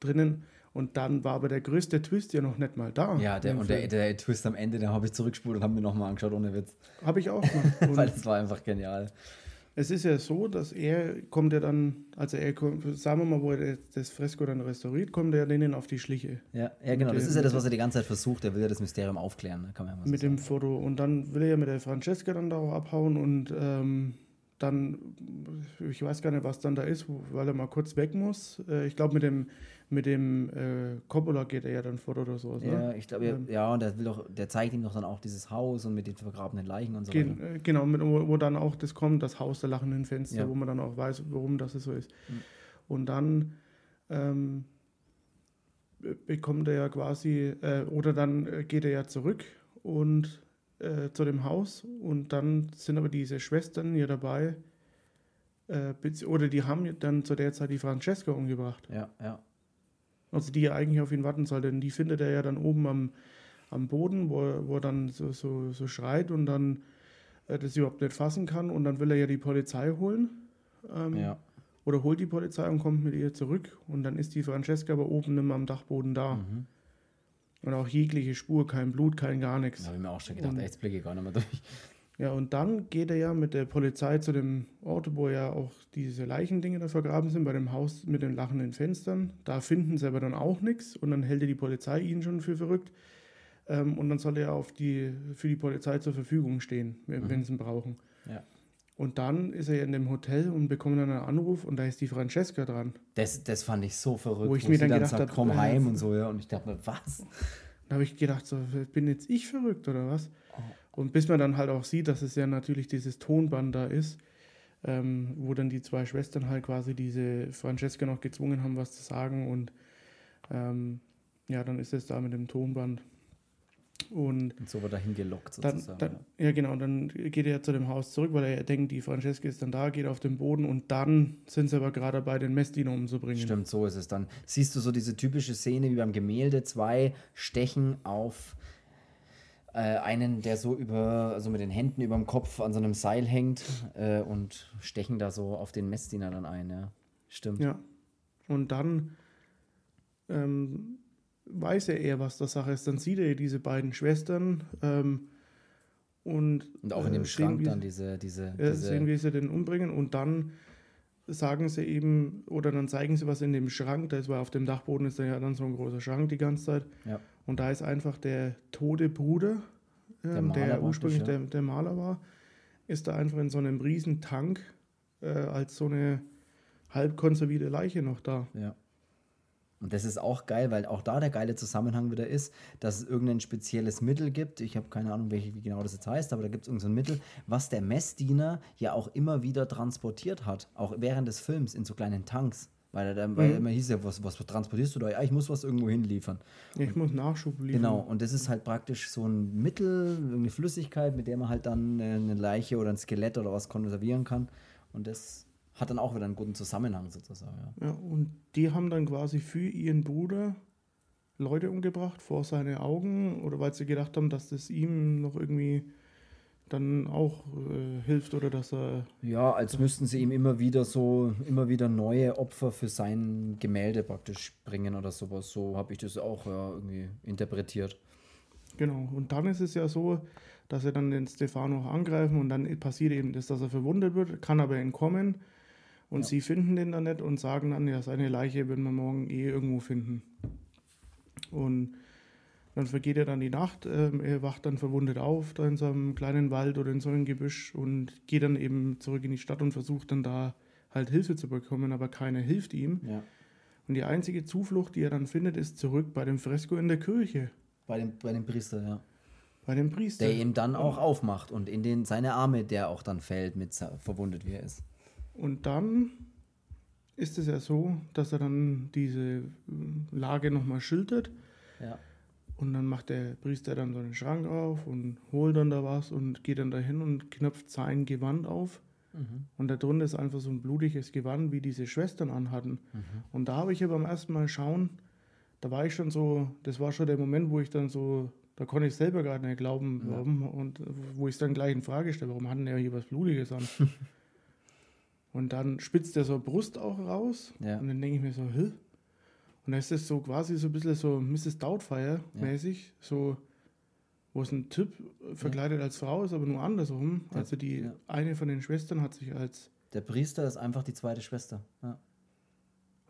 Speaker 2: drinnen. Und dann war aber der größte Twist ja noch nicht mal da.
Speaker 1: Ja, der, und der, der, Twist am Ende, den habe ich zurückgespult und habe mir nochmal angeschaut, ohne Witz.
Speaker 2: Habe ich auch *laughs* gemacht.
Speaker 1: weil es war einfach genial.
Speaker 2: Es ist ja so, dass er kommt ja dann, also er kommt, sagen wir mal, wo er das Fresko dann restauriert, kommt er denen auf die Schliche.
Speaker 1: Ja, ja genau, das ist ja das, was er die ganze Zeit versucht. Er will ja das Mysterium aufklären, ne,
Speaker 2: kann man ja mal Mit sagen. dem Foto. Und dann will er ja mit der Francesca dann da auch abhauen und ähm, dann, ich weiß gar nicht, was dann da ist, weil er mal kurz weg muss. Äh, ich glaube, mit dem mit dem äh, Coppola geht er ja dann fort oder so.
Speaker 1: Ja, ne? ich glaube, ähm, ja, und der will doch, der zeigt ihm doch dann auch dieses Haus und mit den vergrabenen Leichen und so
Speaker 2: gen, weiter. Äh, genau, mit, wo, wo, dann auch das kommt, das Haus der lachenden Fenster, ja. wo man dann auch weiß, warum das so ist. Mhm. Und dann ähm, bekommt er ja quasi, äh, oder dann äh, geht er ja zurück und äh, zu dem Haus und dann sind aber diese Schwestern hier dabei, äh, oder die haben dann zu der Zeit die Francesca umgebracht.
Speaker 1: Ja, ja.
Speaker 2: Also die ja eigentlich auf ihn warten soll, denn die findet er ja dann oben am, am Boden, wo, er- wo er dann so, so, so schreit und dann äh, das überhaupt nicht fassen kann und dann will er ja die Polizei holen. Ähm,
Speaker 1: Ja.
Speaker 2: Oder holt die Polizei und kommt mit ihr zurück und dann ist die Francesca aber oben mehr am Dachboden da.
Speaker 1: Mhm.
Speaker 2: Und auch jegliche Spur, kein Blut, kein gar nichts.
Speaker 1: Da habe ich mir auch schon gedacht,
Speaker 2: Und-
Speaker 1: jetzt blicke ich gar nicht mehr durch.
Speaker 2: Ja, und dann geht er ja mit der Polizei zu dem Ort, wo ja auch diese Leichendinge da vergraben sind, bei dem Haus mit den lachenden Fenstern. Da finden sie aber dann auch nichts und dann hält er die Polizei ihn schon für verrückt. Ähm, und dann soll er auf die, für die Polizei zur Verfügung stehen, wenn, wenn sie ihn brauchen.
Speaker 1: Ja.
Speaker 2: Und dann ist er ja in dem Hotel und bekommt dann einen Anruf und da ist die Francesca dran.
Speaker 1: Das, das fand ich so verrückt.
Speaker 2: Wo ich mir
Speaker 1: sie
Speaker 2: dann gedacht
Speaker 1: sagt,
Speaker 2: hab,
Speaker 1: komm
Speaker 2: äh,
Speaker 1: heim und so, ja. Und ich dachte mir, was?
Speaker 2: Da habe ich gedacht, so, bin jetzt ich verrückt oder was? Und bis man dann halt auch sieht, dass es ja natürlich dieses Tonband da ist, ähm, wo dann die zwei Schwestern halt quasi diese Francesca noch gezwungen haben, was zu sagen. Und ähm, ja, dann ist es da mit dem Tonband. Und
Speaker 1: Und so wird er hingelockt
Speaker 2: dann,
Speaker 1: sozusagen.
Speaker 2: dann, ja genau, und dann geht er zu dem Haus zurück, weil er denkt, die Francesca ist dann da, geht auf den Boden und dann sind sie aber gerade dabei, den Messdiener umzubringen.
Speaker 1: Stimmt, so ist es dann. Siehst du so diese typische Szene wie beim Gemälde, zwei stechen auf äh, einen, der so über, also mit den Händen über dem Kopf an so einem Seil hängt äh, und stechen da so auf den Messdiener dann ein, ja. Stimmt.
Speaker 2: Ja. Und dann ähm, weiß er eher, was der Sache ist. Dann sieht er diese beiden Schwestern ähm, und,
Speaker 1: Und auch in
Speaker 2: äh,
Speaker 1: dem
Speaker 2: sehen,
Speaker 1: Schrank
Speaker 2: wie-
Speaker 1: dann diese, diese,
Speaker 2: Ja,
Speaker 1: diese
Speaker 2: sehen, wie sie den umbringen und dann sagen sie eben, oder dann zeigen sie was in dem Schrank, da ist, weil auf dem Dachboden ist ja dann so ein großer Schrank die ganze Zeit.
Speaker 1: Ja.
Speaker 2: Und da ist einfach der tote Bruder, ähm, der,
Speaker 1: Maler praktisch,
Speaker 2: ursprünglich
Speaker 1: ja.
Speaker 2: der, der Maler war, ist da einfach in so einem riesen Tank äh, als so eine halb konservierte Leiche noch da.
Speaker 1: Ja. Und das ist auch geil, weil auch da der geile Zusammenhang wieder ist, dass es irgendein spezielles Mittel gibt. Ich habe keine Ahnung, welche, wie genau das jetzt heißt, aber da gibt es irgendein so Mittel, was der Messdiener ja auch immer wieder transportiert hat, auch während des Films in so kleinen Tanks. Weil, er dann, weil
Speaker 2: Mhm.
Speaker 1: immer hieß ja, was, was transportierst du da? Ja, ich muss was irgendwo hinliefern.
Speaker 2: Ich muss Nachschub liefern.
Speaker 1: Genau, und das ist halt praktisch so ein Mittel, irgendeine Flüssigkeit, mit der man halt dann äh, eine Leiche oder ein Skelett oder was konservieren kann. Und das hat dann auch wieder einen guten Zusammenhang sozusagen. Ja.
Speaker 2: Ja, und die haben dann quasi für ihren Bruder Leute umgebracht vor seine Augen oder weil sie gedacht haben, dass das ihm noch irgendwie dann auch äh, hilft oder dass er
Speaker 1: Ja, als müssten sie ihm immer wieder so, immer wieder neue Opfer für sein Gemälde praktisch bringen oder sowas. So habe ich das auch ja, irgendwie interpretiert.
Speaker 2: genau. Und dann ist es ja so, dass sie dann den Stefano angreifen und dann passiert eben das, dass er verwundet wird, kann aber entkommen und
Speaker 1: Ja.
Speaker 2: sie finden den dann nicht und sagen dann, ja, seine Leiche würden wir morgen eh irgendwo finden. Und dann vergeht er dann die Nacht, ähm, er wacht dann verwundet auf, da in so einem kleinen Wald oder in so einem Gebüsch und geht dann eben zurück in die Stadt und versucht dann da halt Hilfe zu bekommen, aber keiner hilft ihm.
Speaker 1: Ja.
Speaker 2: Und die einzige Zuflucht, die er dann findet, ist zurück bei dem Fresko in der Kirche,
Speaker 1: Bei dem, bei dem Priester, ja.
Speaker 2: bei dem Priester.
Speaker 1: Der ihn dann auch aufmacht und in den, seine Arme, der auch dann fällt, mit verwundet wie er ist.
Speaker 2: Und dann ist es ja so, dass er dann diese äh, Lage nochmal schildert.
Speaker 1: Ja.
Speaker 2: Und dann macht der Priester dann so einen Schrank auf und holt dann da was und geht dann dahin und knöpft sein Gewand auf.
Speaker 1: Mhm.
Speaker 2: Und da drunter ist einfach so ein blutiges Gewand, wie diese Schwestern anhatten. Und da habe ich ja beim ersten Mal schauen, da war ich schon so, das war schon der Moment, wo ich dann so, da konnte ich selber gar nicht glauben,
Speaker 1: Ja.
Speaker 2: warum. Und wo ich es dann gleich in Frage stelle, warum hatten der hier was Blutiges an? *laughs* und dann spitzt er so Brust auch raus.
Speaker 1: Ja.
Speaker 2: Und dann denke ich mir so, hä? Und da ist das so quasi so ein bisschen so Mrs. Doubtfire-mäßig, so, wo es ein Typ verkleidet als Frau ist, aber nur andersrum.
Speaker 1: Ja,
Speaker 2: Also die
Speaker 1: ja.
Speaker 2: eine von den Schwestern hat sich als,
Speaker 1: Der Priester ist einfach die zweite Schwester. Ja.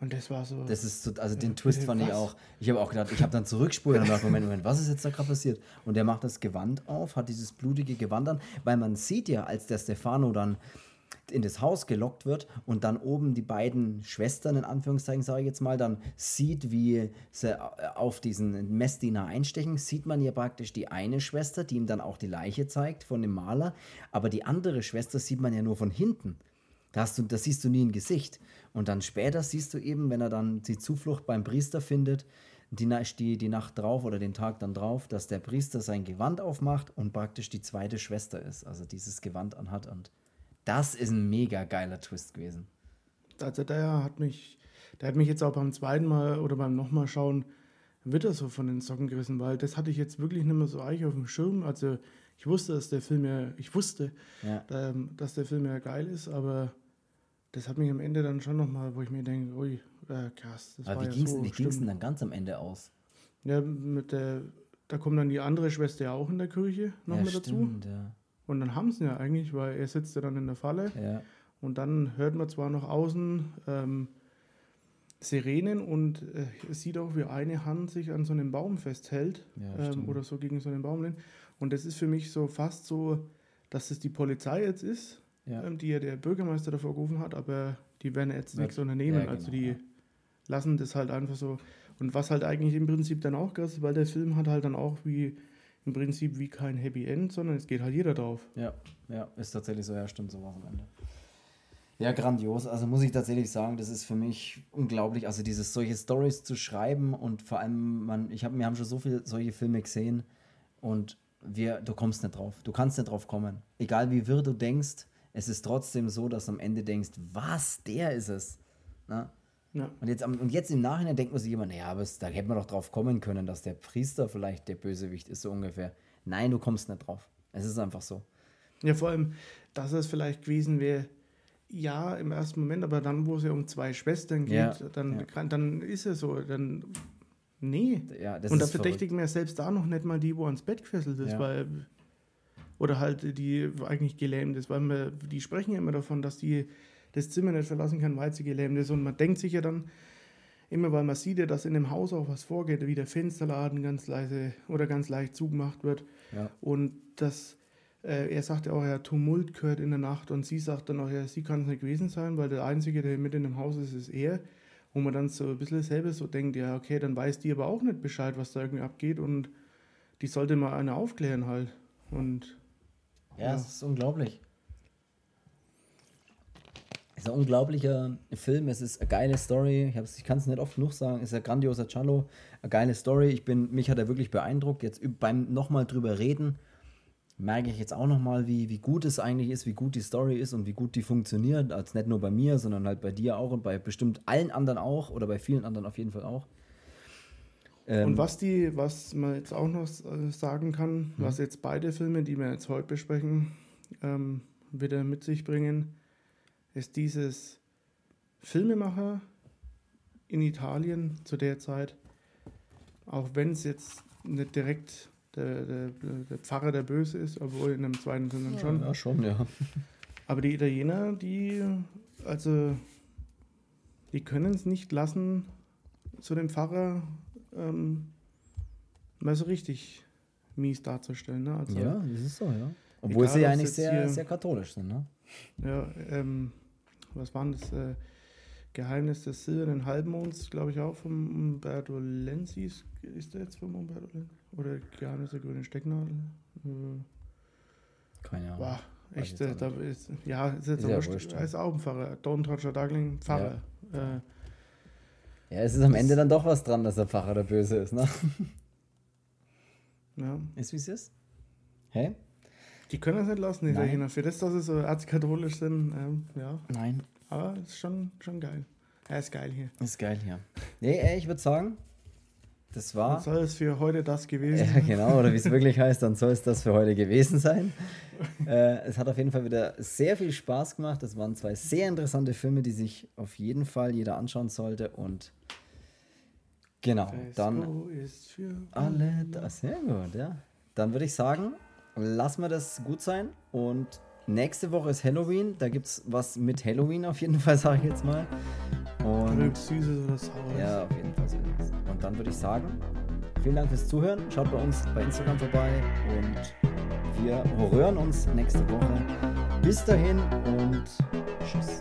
Speaker 2: und das war so,
Speaker 1: Das ist so, also den
Speaker 2: Ja,
Speaker 1: Twist fand ich
Speaker 2: was?
Speaker 1: auch. Ich habe auch gedacht, ich habe dann zurückspult und gedacht, Moment, Moment, was ist jetzt da gerade passiert? Und der macht das Gewand auf, hat dieses blutige Gewand an, weil man sieht ja, als der Stefano dann in das Haus gelockt wird und dann oben die beiden Schwestern, in Anführungszeichen sage ich jetzt mal, dann sieht, wie sie auf diesen Messdiener einstechen, sieht man ja praktisch die eine Schwester, die ihm dann auch die Leiche zeigt von dem Maler, aber die andere Schwester sieht man ja nur von hinten. Da, hast du, das siehst du nie ein Gesicht. Und dann später siehst du eben, wenn er dann die Zuflucht beim Priester findet, die, die, die Nacht drauf oder den Tag dann drauf, dass der Priester sein Gewand aufmacht und praktisch die zweite Schwester ist, also dieses Gewand anhat. Und das ist ein mega geiler Twist gewesen.
Speaker 2: Also der hat mich, der hat mich jetzt auch beim zweiten Mal oder beim nochmal schauen wieder so von den Socken gerissen, weil das hatte ich jetzt wirklich nicht mehr so eigentlich auf dem Schirm. Also ich wusste, dass der Film ja, ich wusste, ja. ähm, dass der Film ja geil ist, aber das hat mich am Ende dann schon nochmal, wo ich mir denke, ui, äh, krass.
Speaker 1: Das aber wie ging es so denn dann ganz am Ende aus?
Speaker 2: Ja, mit der, da kommt dann die andere Schwester ja auch in der Kirche noch ja, mit stimmt, dazu. Ja. Und dann haben sie ja eigentlich, weil er sitzt ja dann in der Falle. Ja. Und dann hört man zwar noch außen ähm, Sirenen und äh, es sieht auch, wie eine Hand sich an so einem Baum festhält ja, ähm, oder so gegen so einen Baum lehnt. Und das ist für mich so fast so, dass es die Polizei jetzt ist, ja. ähm, die ja der Bürgermeister davor gerufen hat, aber die werden jetzt ja. nichts unternehmen. Genau, also die lassen das halt einfach so. Und was halt eigentlich im Prinzip dann auch krass ist, weil der Film hat halt dann auch wie im Prinzip wie kein Happy End, sondern es geht halt jeder drauf.
Speaker 1: Ja, ja, ist tatsächlich so, ja, stimmt sowas am Ende. Ja, grandios. Also muss ich tatsächlich sagen, das ist für mich unglaublich. Also dieses solche Stories zu schreiben und vor allem, man, ich hab, wir haben schon so viele solche Filme gesehen und wir, du kommst nicht drauf. Du kannst nicht drauf kommen. Egal wie wirr du denkst, es ist trotzdem so, dass du am Ende denkst, was, der ist es. Na? Ja. Und, jetzt, und jetzt im Nachhinein denkt man sich immer, naja, aber da hätte man doch drauf kommen können, dass der Priester vielleicht der Bösewicht ist, so ungefähr. Nein, du kommst nicht drauf. Es ist einfach so.
Speaker 2: Ja, vor allem, dass es vielleicht gewesen wäre, ja, im ersten Moment, aber dann, wo es ja um zwei Schwestern geht, ja, dann, ja. dann ist es so, dann nee. Ja, und da verdächtigt ja selbst da noch nicht mal die, wo ans Bett gefesselt ist, weil oder halt die eigentlich gelähmt ist, weil wir, die sprechen ja immer davon, dass die das Zimmer nicht verlassen kann, weil sie gelähmt ist und man denkt sich ja dann immer, weil man sieht ja, dass in dem Haus auch was vorgeht, wie der Fensterladen ganz leise oder ganz leicht zugemacht wird und das äh, er sagt ja auch, ja, Tumult gehört in der Nacht und sie sagt dann auch, ja, sie kann es nicht gewesen sein, weil der Einzige, der mit in dem Haus ist, ist er. Wo man dann so ein bisschen selber so denkt, ja, okay, dann weiß die aber auch nicht Bescheid, was da irgendwie abgeht und die sollte mal eine aufklären halt. Und
Speaker 1: ja, ja. es ist unglaublich. Es ist ein unglaublicher Film, es ist eine geile Story. Ich, ich kann es nicht oft genug sagen, es ist ein grandioser Cello, eine geile Story. Ich bin, mich hat er wirklich beeindruckt. Jetzt beim nochmal drüber reden, merke ich jetzt auch nochmal, wie, wie gut es eigentlich ist, wie gut die Story ist und wie gut die funktioniert. Also nicht nur bei mir, sondern halt bei dir auch und bei bestimmt allen anderen auch oder bei vielen anderen auf jeden Fall auch.
Speaker 2: Ähm, und was die, was man jetzt auch noch äh, sagen kann, hm. was jetzt beide Filme, die wir jetzt heute besprechen, ähm, wieder mit sich bringen, ist dieses Filmemacher in Italien zu der Zeit, auch wenn es jetzt nicht direkt der, der, der Pfarrer der Böse ist, obwohl in dem zweiten Film ja, schon.
Speaker 1: Ja, schon, ja. *laughs*
Speaker 2: Aber die Italiener, die, also, die können es nicht lassen, zu dem Pfarrer ähm, mal so richtig mies darzustellen. Ne? Also,
Speaker 1: ja, das ist so, ja. Obwohl sie ja eigentlich sehr, hier, sehr katholisch sind, ne?
Speaker 2: Ja, ähm, was waren das? Äh, Geheimnis des silbernen Halbmonds, glaube ich, auch von Umberto Lenzi. Ist der jetzt von Umberto Lenzi? Oder Geheimnis der grünen Stecknadel? Äh,
Speaker 1: Keine Ahnung.
Speaker 2: Wow, echt, äh, da ist, ja, ist jetzt ist ja wurscht, Er ist auch ein Pfarrer. Don Roger Darling, Pfarrer. Ja. Äh,
Speaker 1: ja, es ist am Ende dann doch was dran, dass der Pfarrer der Böse ist, ne?
Speaker 2: Ja.
Speaker 1: Ist wie es ist? Hey?
Speaker 2: Die können das nicht lassen, die Italiener. Für das, dass sie so erzkatholisch sind, ähm, ja.
Speaker 1: Nein.
Speaker 2: Aber ist schon, schon geil. Er ist geil hier.
Speaker 1: Ist geil hier. Nee, ey, ich würde sagen, das war. Dann
Speaker 2: soll es für heute das gewesen
Speaker 1: sein. Ja, genau, oder wie es *laughs* wirklich heißt, dann soll es das für heute gewesen sein. äh, es hat auf jeden Fall wieder sehr viel Spaß gemacht. Es waren zwei sehr interessante Filme, die sich auf jeden Fall jeder anschauen sollte. Und genau, dann.
Speaker 2: Ist für
Speaker 1: alle das. Sehr gut, ja. Dann würde ich sagen, lassen wir das gut sein und Nächste Woche ist Halloween. Da gibt es was mit Halloween auf jeden *laughs* Fall, sage ich jetzt mal.
Speaker 2: Und Süßes oder Saures.
Speaker 1: Ja, auf jeden Fall Süßes. Und dann würde ich sagen, vielen Dank fürs Zuhören. Schaut bei uns bei Instagram vorbei und wir hören uns nächste Woche. Bis dahin und tschüss.